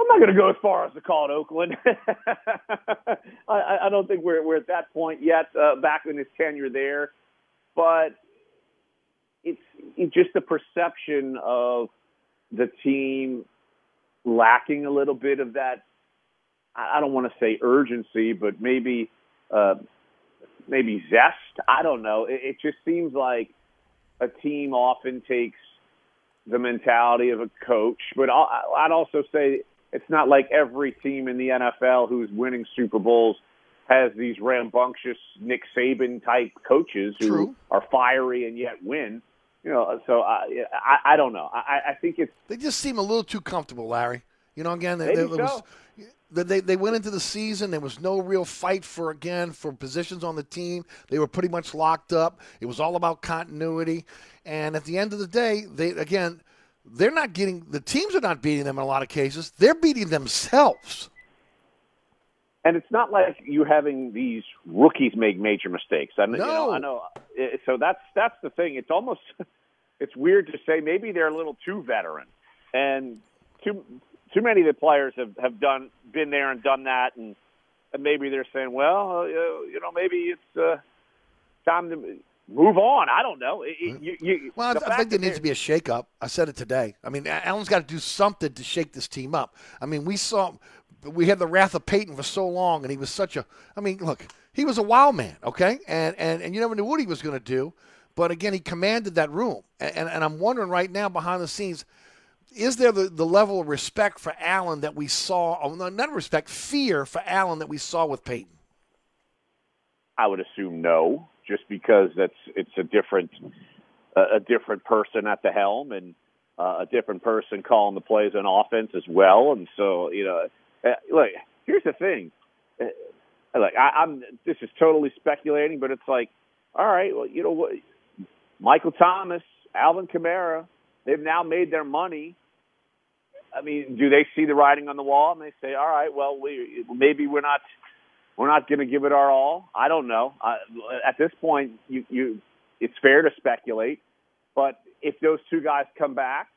I'm not going to go as far as to call it Oakland. I, I don't think we're we're at that point yet. Uh, back in his tenure there, but it's, it's just the perception of the team lacking a little bit of that. I don't want to say urgency, but maybe uh, maybe zest. I don't know. It, it just seems like a team often takes the mentality of a coach, but I'll, I'd also say it's not like every team in the NFL who's winning Super Bowls has these rambunctious Nick Saban type coaches who True. are fiery and yet win. You know, so I I, I don't know. I, I think it's They just seem a little too comfortable, Larry. You know, again, they, they, there was. They, they went into the season. There was no real fight for, again, for positions on the team. They were pretty much locked up. It was all about continuity. And at the end of the day, they, again, they're not getting, the teams are not beating them in a lot of cases. They're beating themselves. and it's not like you having these rookies make major mistakes. I, know, you know, No. I know. Uh, So that's that's the thing. It's almost it's weird to say maybe they're a little too veteran, and too too many of the players have have done been there and done that, and, and maybe they're saying, well, uh, you know, maybe it's uh, time to move on. I don't know. It- it- you, you, Well, the I fact think there needs to be a shakeup. I said it today. I mean, Allen's got to do something to shake this team up. I mean, we saw we had the wrath of Payton for so long, and he was such a. I mean, look, he was a wild man, okay, and and and you never knew what he was going to do, but again, he commanded that room, and, and and I'm wondering right now behind the scenes. Is there the, the level of respect for Allen that we saw, oh, no, not respect, fear for Allen that we saw with Payton? I would assume no, just because that's it's a different a, different person at the helm and uh, a different person calling the plays on offense as well. And so you know, uh, look, here's the thing. Uh, Like I, I'm, this is totally speculating, but it's like, all right, well, you know what? Michael Thomas, Alvin Kamara, they've now made their money. I mean, do they see the writing on the wall and they say, all right, well, we maybe we're not we're not going to give it our all. I don't know. Uh, at this point, you you it's fair to speculate, but if those two guys come back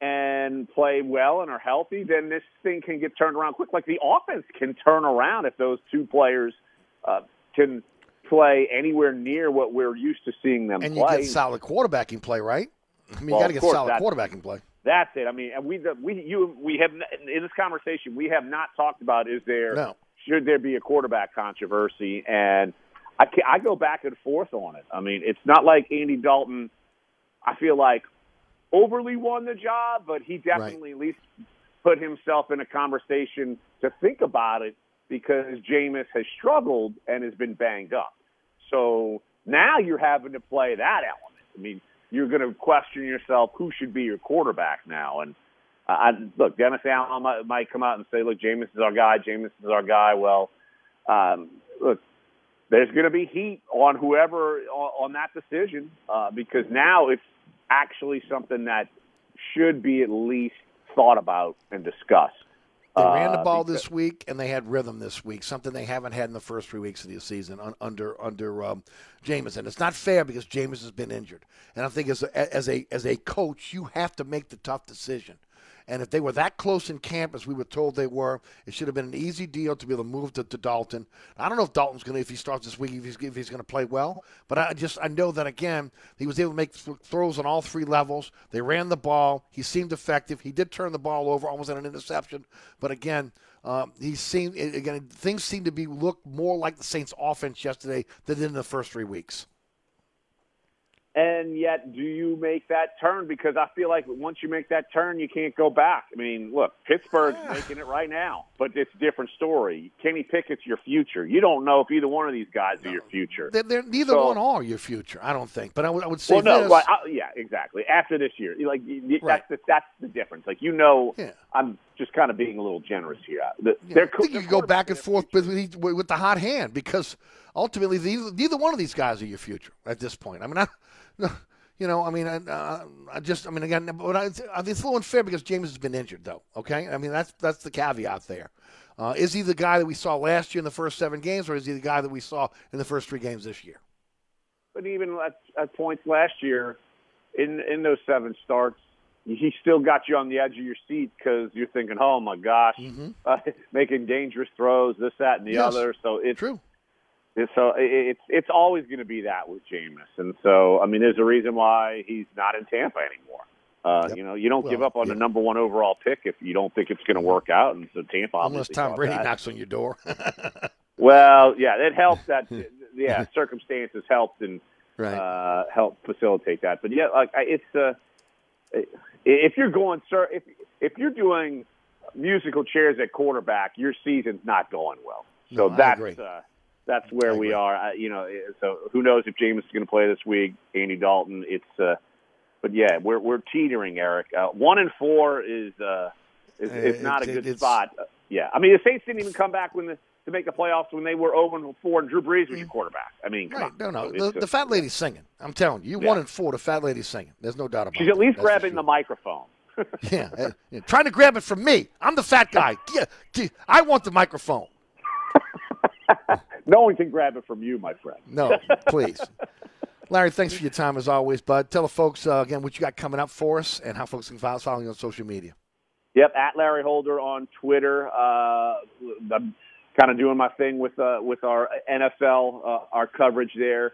and play well and are healthy, then this thing can get turned around quick. Like the offense can turn around if those two players uh, can play anywhere near what we're used to seeing them And you get solid quarterbacking play, right? I mean, Well, you got to get course, solid quarterbacking play. That's it. I mean, and we we you we have in this conversation we have not talked about is there No. should there be a quarterback controversy and I can, I go back and forth on it. I mean, it's not like Andy Dalton. I feel like overly won the job, but he definitely at least put himself in a conversation to think about it because Jameis has struggled and has been banged up. So now you're having to play that element. I mean, you're going to question yourself who should be your quarterback now. And uh, I, look, Dennis Allen might, might come out and say, "Look, Jameis is our guy. Jameis is our guy." Well, um, look, there's going to be heat on whoever on, on that decision uh, because now it's actually something that should be at least thought about and discussed. They ran the Uh, ball because- this week, and they had rhythm this week, something they haven't had in the first three weeks of the season un, under under um, Jameson. It's not fair because Jameis has been injured, and I think as a, as a as a coach, you have to make the tough decision. And if they were that close in camp as we were told they were, it should have been an easy deal to be able to move to, to Dalton. I don't know if Dalton's going to, if he starts this week, if he's, if he's going to play well. But I just, I know that again, he was able to make throws on all three levels. They ran the ball. He seemed effective. He did turn the ball over, almost at an interception. But again, um, he seemed again things seemed to be look more like the Saints' offense yesterday than in the first three weeks. And yet, do you make that turn? Because I feel like once you make that turn, you can't go back. I mean, look, Pittsburgh's ah. making it right now, but it's a different story. Kenny Pickett's your future. You don't know if either one of these guys are your future. They're, they're, neither So- one are your future, I don't think. But I would, I would say Well, no, this. right, I, yeah, exactly. After this year, like y- that's the that's the difference. Like you know, I'm just kind of being a little generous here. Uh, the, Yeah, I think you could go back and forth with, with, with the hot hand because ultimately neither, neither one of these guys are your future at this point. I mean, I, you know, I mean, I, uh, I just, I mean, again, but I, I think it's a little unfair because Jameis has been injured, though. Okay, I mean, that's that's the caveat there. Uh, is he the guy that we saw last year in the first seven games, or is he the guy that we saw in the first three games this year? But even at, at points last year, in in those seven starts, he still got you on the edge of your seat because you're thinking, "Oh my gosh, uh, making dangerous throws, this, that, and the Yes. other." So it's true. So it- it's it's always going to be that with Jameis, and so I mean, there's a reason why he's not in Tampa anymore. Uh, You know, you don't give up on the number one overall pick if you don't think it's going to work out, and so Tampa Unless obviously Tom Brady that. knocks on your door. Well, yeah, it helped that yeah, circumstances helped and Right. uh helped facilitate that. But yeah, like it's uh if you're going sir if if you're doing musical chairs at quarterback, your season's not going well. So No, that's uh that's where we are. Uh, you know, so who knows if Jameis is going to play this week? Andy Dalton. It's uh but yeah, we're we're teetering, Eric. Uh, one and four is uh is, is Uh, not a good it's- spot. Uh, yeah, I mean the Saints didn't even come back when the to make the playoffs when they were and four and Drew Brees was your quarterback. I mean, come Right? on. No, no. The, uh, the fat lady's singing. I'm telling you, you Yeah. one and four. The fat lady's singing. There's no doubt about it. she's it. at least That's grabbing sure. the microphone. Yeah, uh, yeah, trying to grab it from me. I'm the fat guy. Yeah, I want the microphone. no one can grab it from you, my friend. No, please. Larry, thanks for your time as always, bud. Tell the folks uh, again what you got coming up for us and how folks can follow, follow you on social media. Yep, at Larry Holder on Twitter. Uh, I'm kind of doing my thing with uh, with our NFL, uh, our coverage there.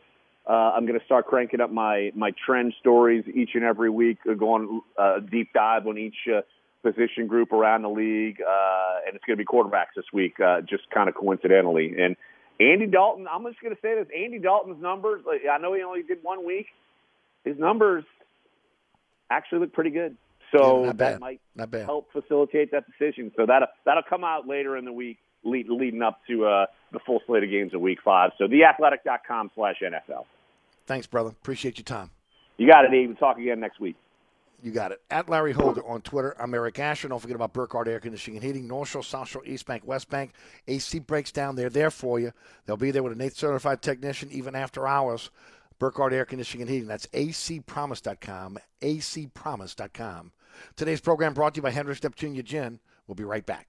Uh, I'm going to start cranking up my my trend stories each and every week, uh, going uh, deep dive on each uh, position group around the league, uh, and it's going to be quarterbacks this week, uh, just kind of coincidentally. And Andy Dalton, I'm just going to say this: Andy Dalton's numbers. Like, I know he only did one week. His numbers actually look pretty good. So Yeah, that bad. might Not bad. help facilitate that decision. So that that'll come out later in the week lead, leading up to uh, the full slate of games of Week Five. So theathletic.com slash NFL. Thanks, brother. Appreciate your time. You got it, Dave. We'll talk again next week. You got it. At Larry Holder on Twitter. I'm Eric Asher. Don't forget about Burkhardt Air Conditioning and Heating, North Shore, South Shore, East Bank, West Bank. AC breaks down. They're there for you. They'll be there with a NATE certified technician even after hours. Burkhardt Air Conditioning and Heating. That's acpromise.com. acpromise.com. Today's program brought to you by Hendrick's Neptunia Gin. We'll be right back.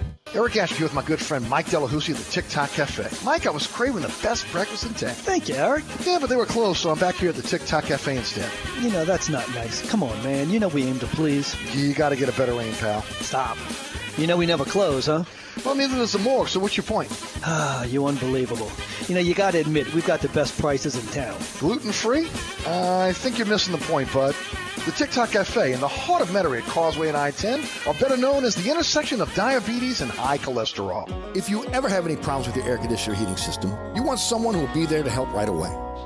Eric here with my good friend Mike Delahousie at the Tic Toc Cafe. Mike, I was craving the best breakfast in town. Thank you, Eric. Yeah, but they were closed, so I'm back here at the Tic Toc Cafe instead. You know, that's not nice. Come on, man. You know we aim to please. You got to get a better aim, pal. Stop. You know we never close, huh? Well, neither does the morgue, so what's your point? Ah, you unbelievable. You know, you got to admit, we've got the best prices in town. Gluten free? Uh, I think you're missing the point, bud. The Tic Toc Cafe in the heart of Metairie at Causeway and I-10 are better known as the intersection of diabetes and high cholesterol. If you ever have any problems with your air conditioner heating system, you want someone who will be there to help right away.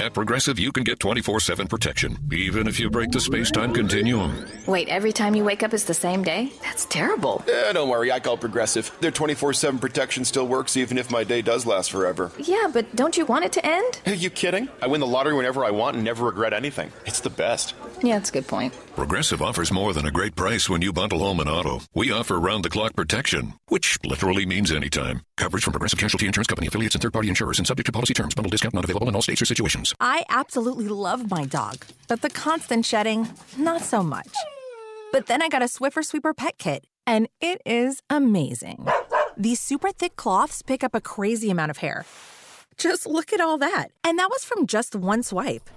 At Progressive, you can get 24 7 protection, even if you break the space time continuum. Wait, every time you wake up is the same day? That's terrible. Yeah, don't worry, I call Progressive. Their 24 7 protection still works even if my day does last forever. Yeah, but don't you want it to end? Are you kidding? I win the lottery whenever I want and never regret anything. It's the best. Yeah, that's a good point. Progressive offers more than a great price when you bundle home and auto. We offer round the clock protection, which literally means anytime. Coverage from Progressive Casualty Insurance Company, affiliates, and third party insurers, and subject to policy terms. Bundle discount not available in all states or situations. I absolutely love my dog, but the constant shedding, not so much. But then I got a Swiffer Sweeper Pet Kit, and it is amazing. These super thick cloths pick up a crazy amount of hair. Just look at all that. And that was from just one swipe.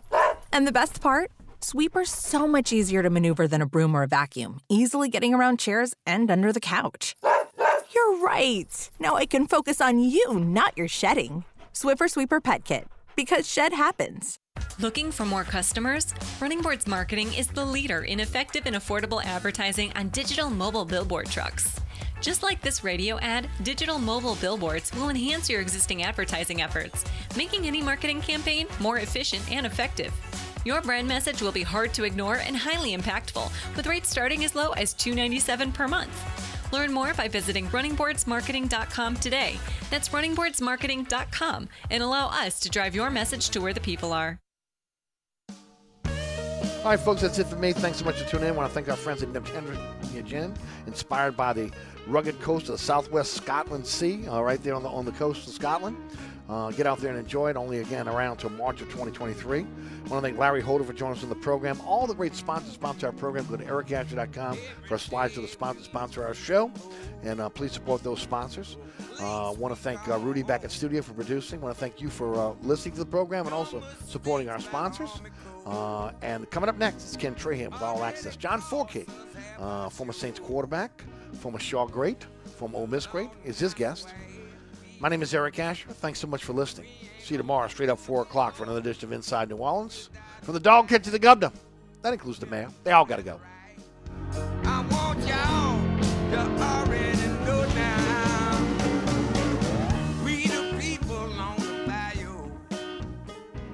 And the best part? Sweeper's so much easier to maneuver than a broom or a vacuum, easily getting around chairs and under the couch. You're right. Now I can focus on you, not your shedding. Swiffer Sweeper Pet Kit, because shed happens. Looking for more customers? Running Boards Marketing is the leader in effective and affordable advertising on digital mobile billboard trucks. Just like this radio ad, digital mobile billboards will enhance your existing advertising efforts, making any marketing campaign more efficient and effective. Your brand message will be hard to ignore and highly impactful, with rates starting as low as 297 per month. Learn more by visiting runningboardsmarketing.com today. That's runningboardsmarketing.com and allow us to drive your message to where the people are. All right, folks, that's it for me. Thanks so much for tuning in. I want to thank our friends at Gin, inspired by the rugged coast of the southwest Scotland Sea, uh, right there on the on the coast of Scotland. Uh, get out there and enjoy it. Only again around until March of 2023. I want to thank Larry Holder for joining us on the program. All the great sponsors sponsor our program. Go to ericasher.com for slides to the sponsors sponsor our show, and uh, please support those sponsors. I uh, want to thank uh, Rudy back at studio for producing. want to thank you for uh, listening to the program and also supporting our sponsors. Uh, and coming up next is Ken Trahan with All Access. John Fourcade, former Saints quarterback, former Shaw great, former Ole Miss great, is his guest. My name is Eric Asher. Thanks so much for listening. See you tomorrow, straight up 4 o'clock, for another edition of Inside New Orleans. From the dog catch to the governor. That includes the mayor. They all got to go.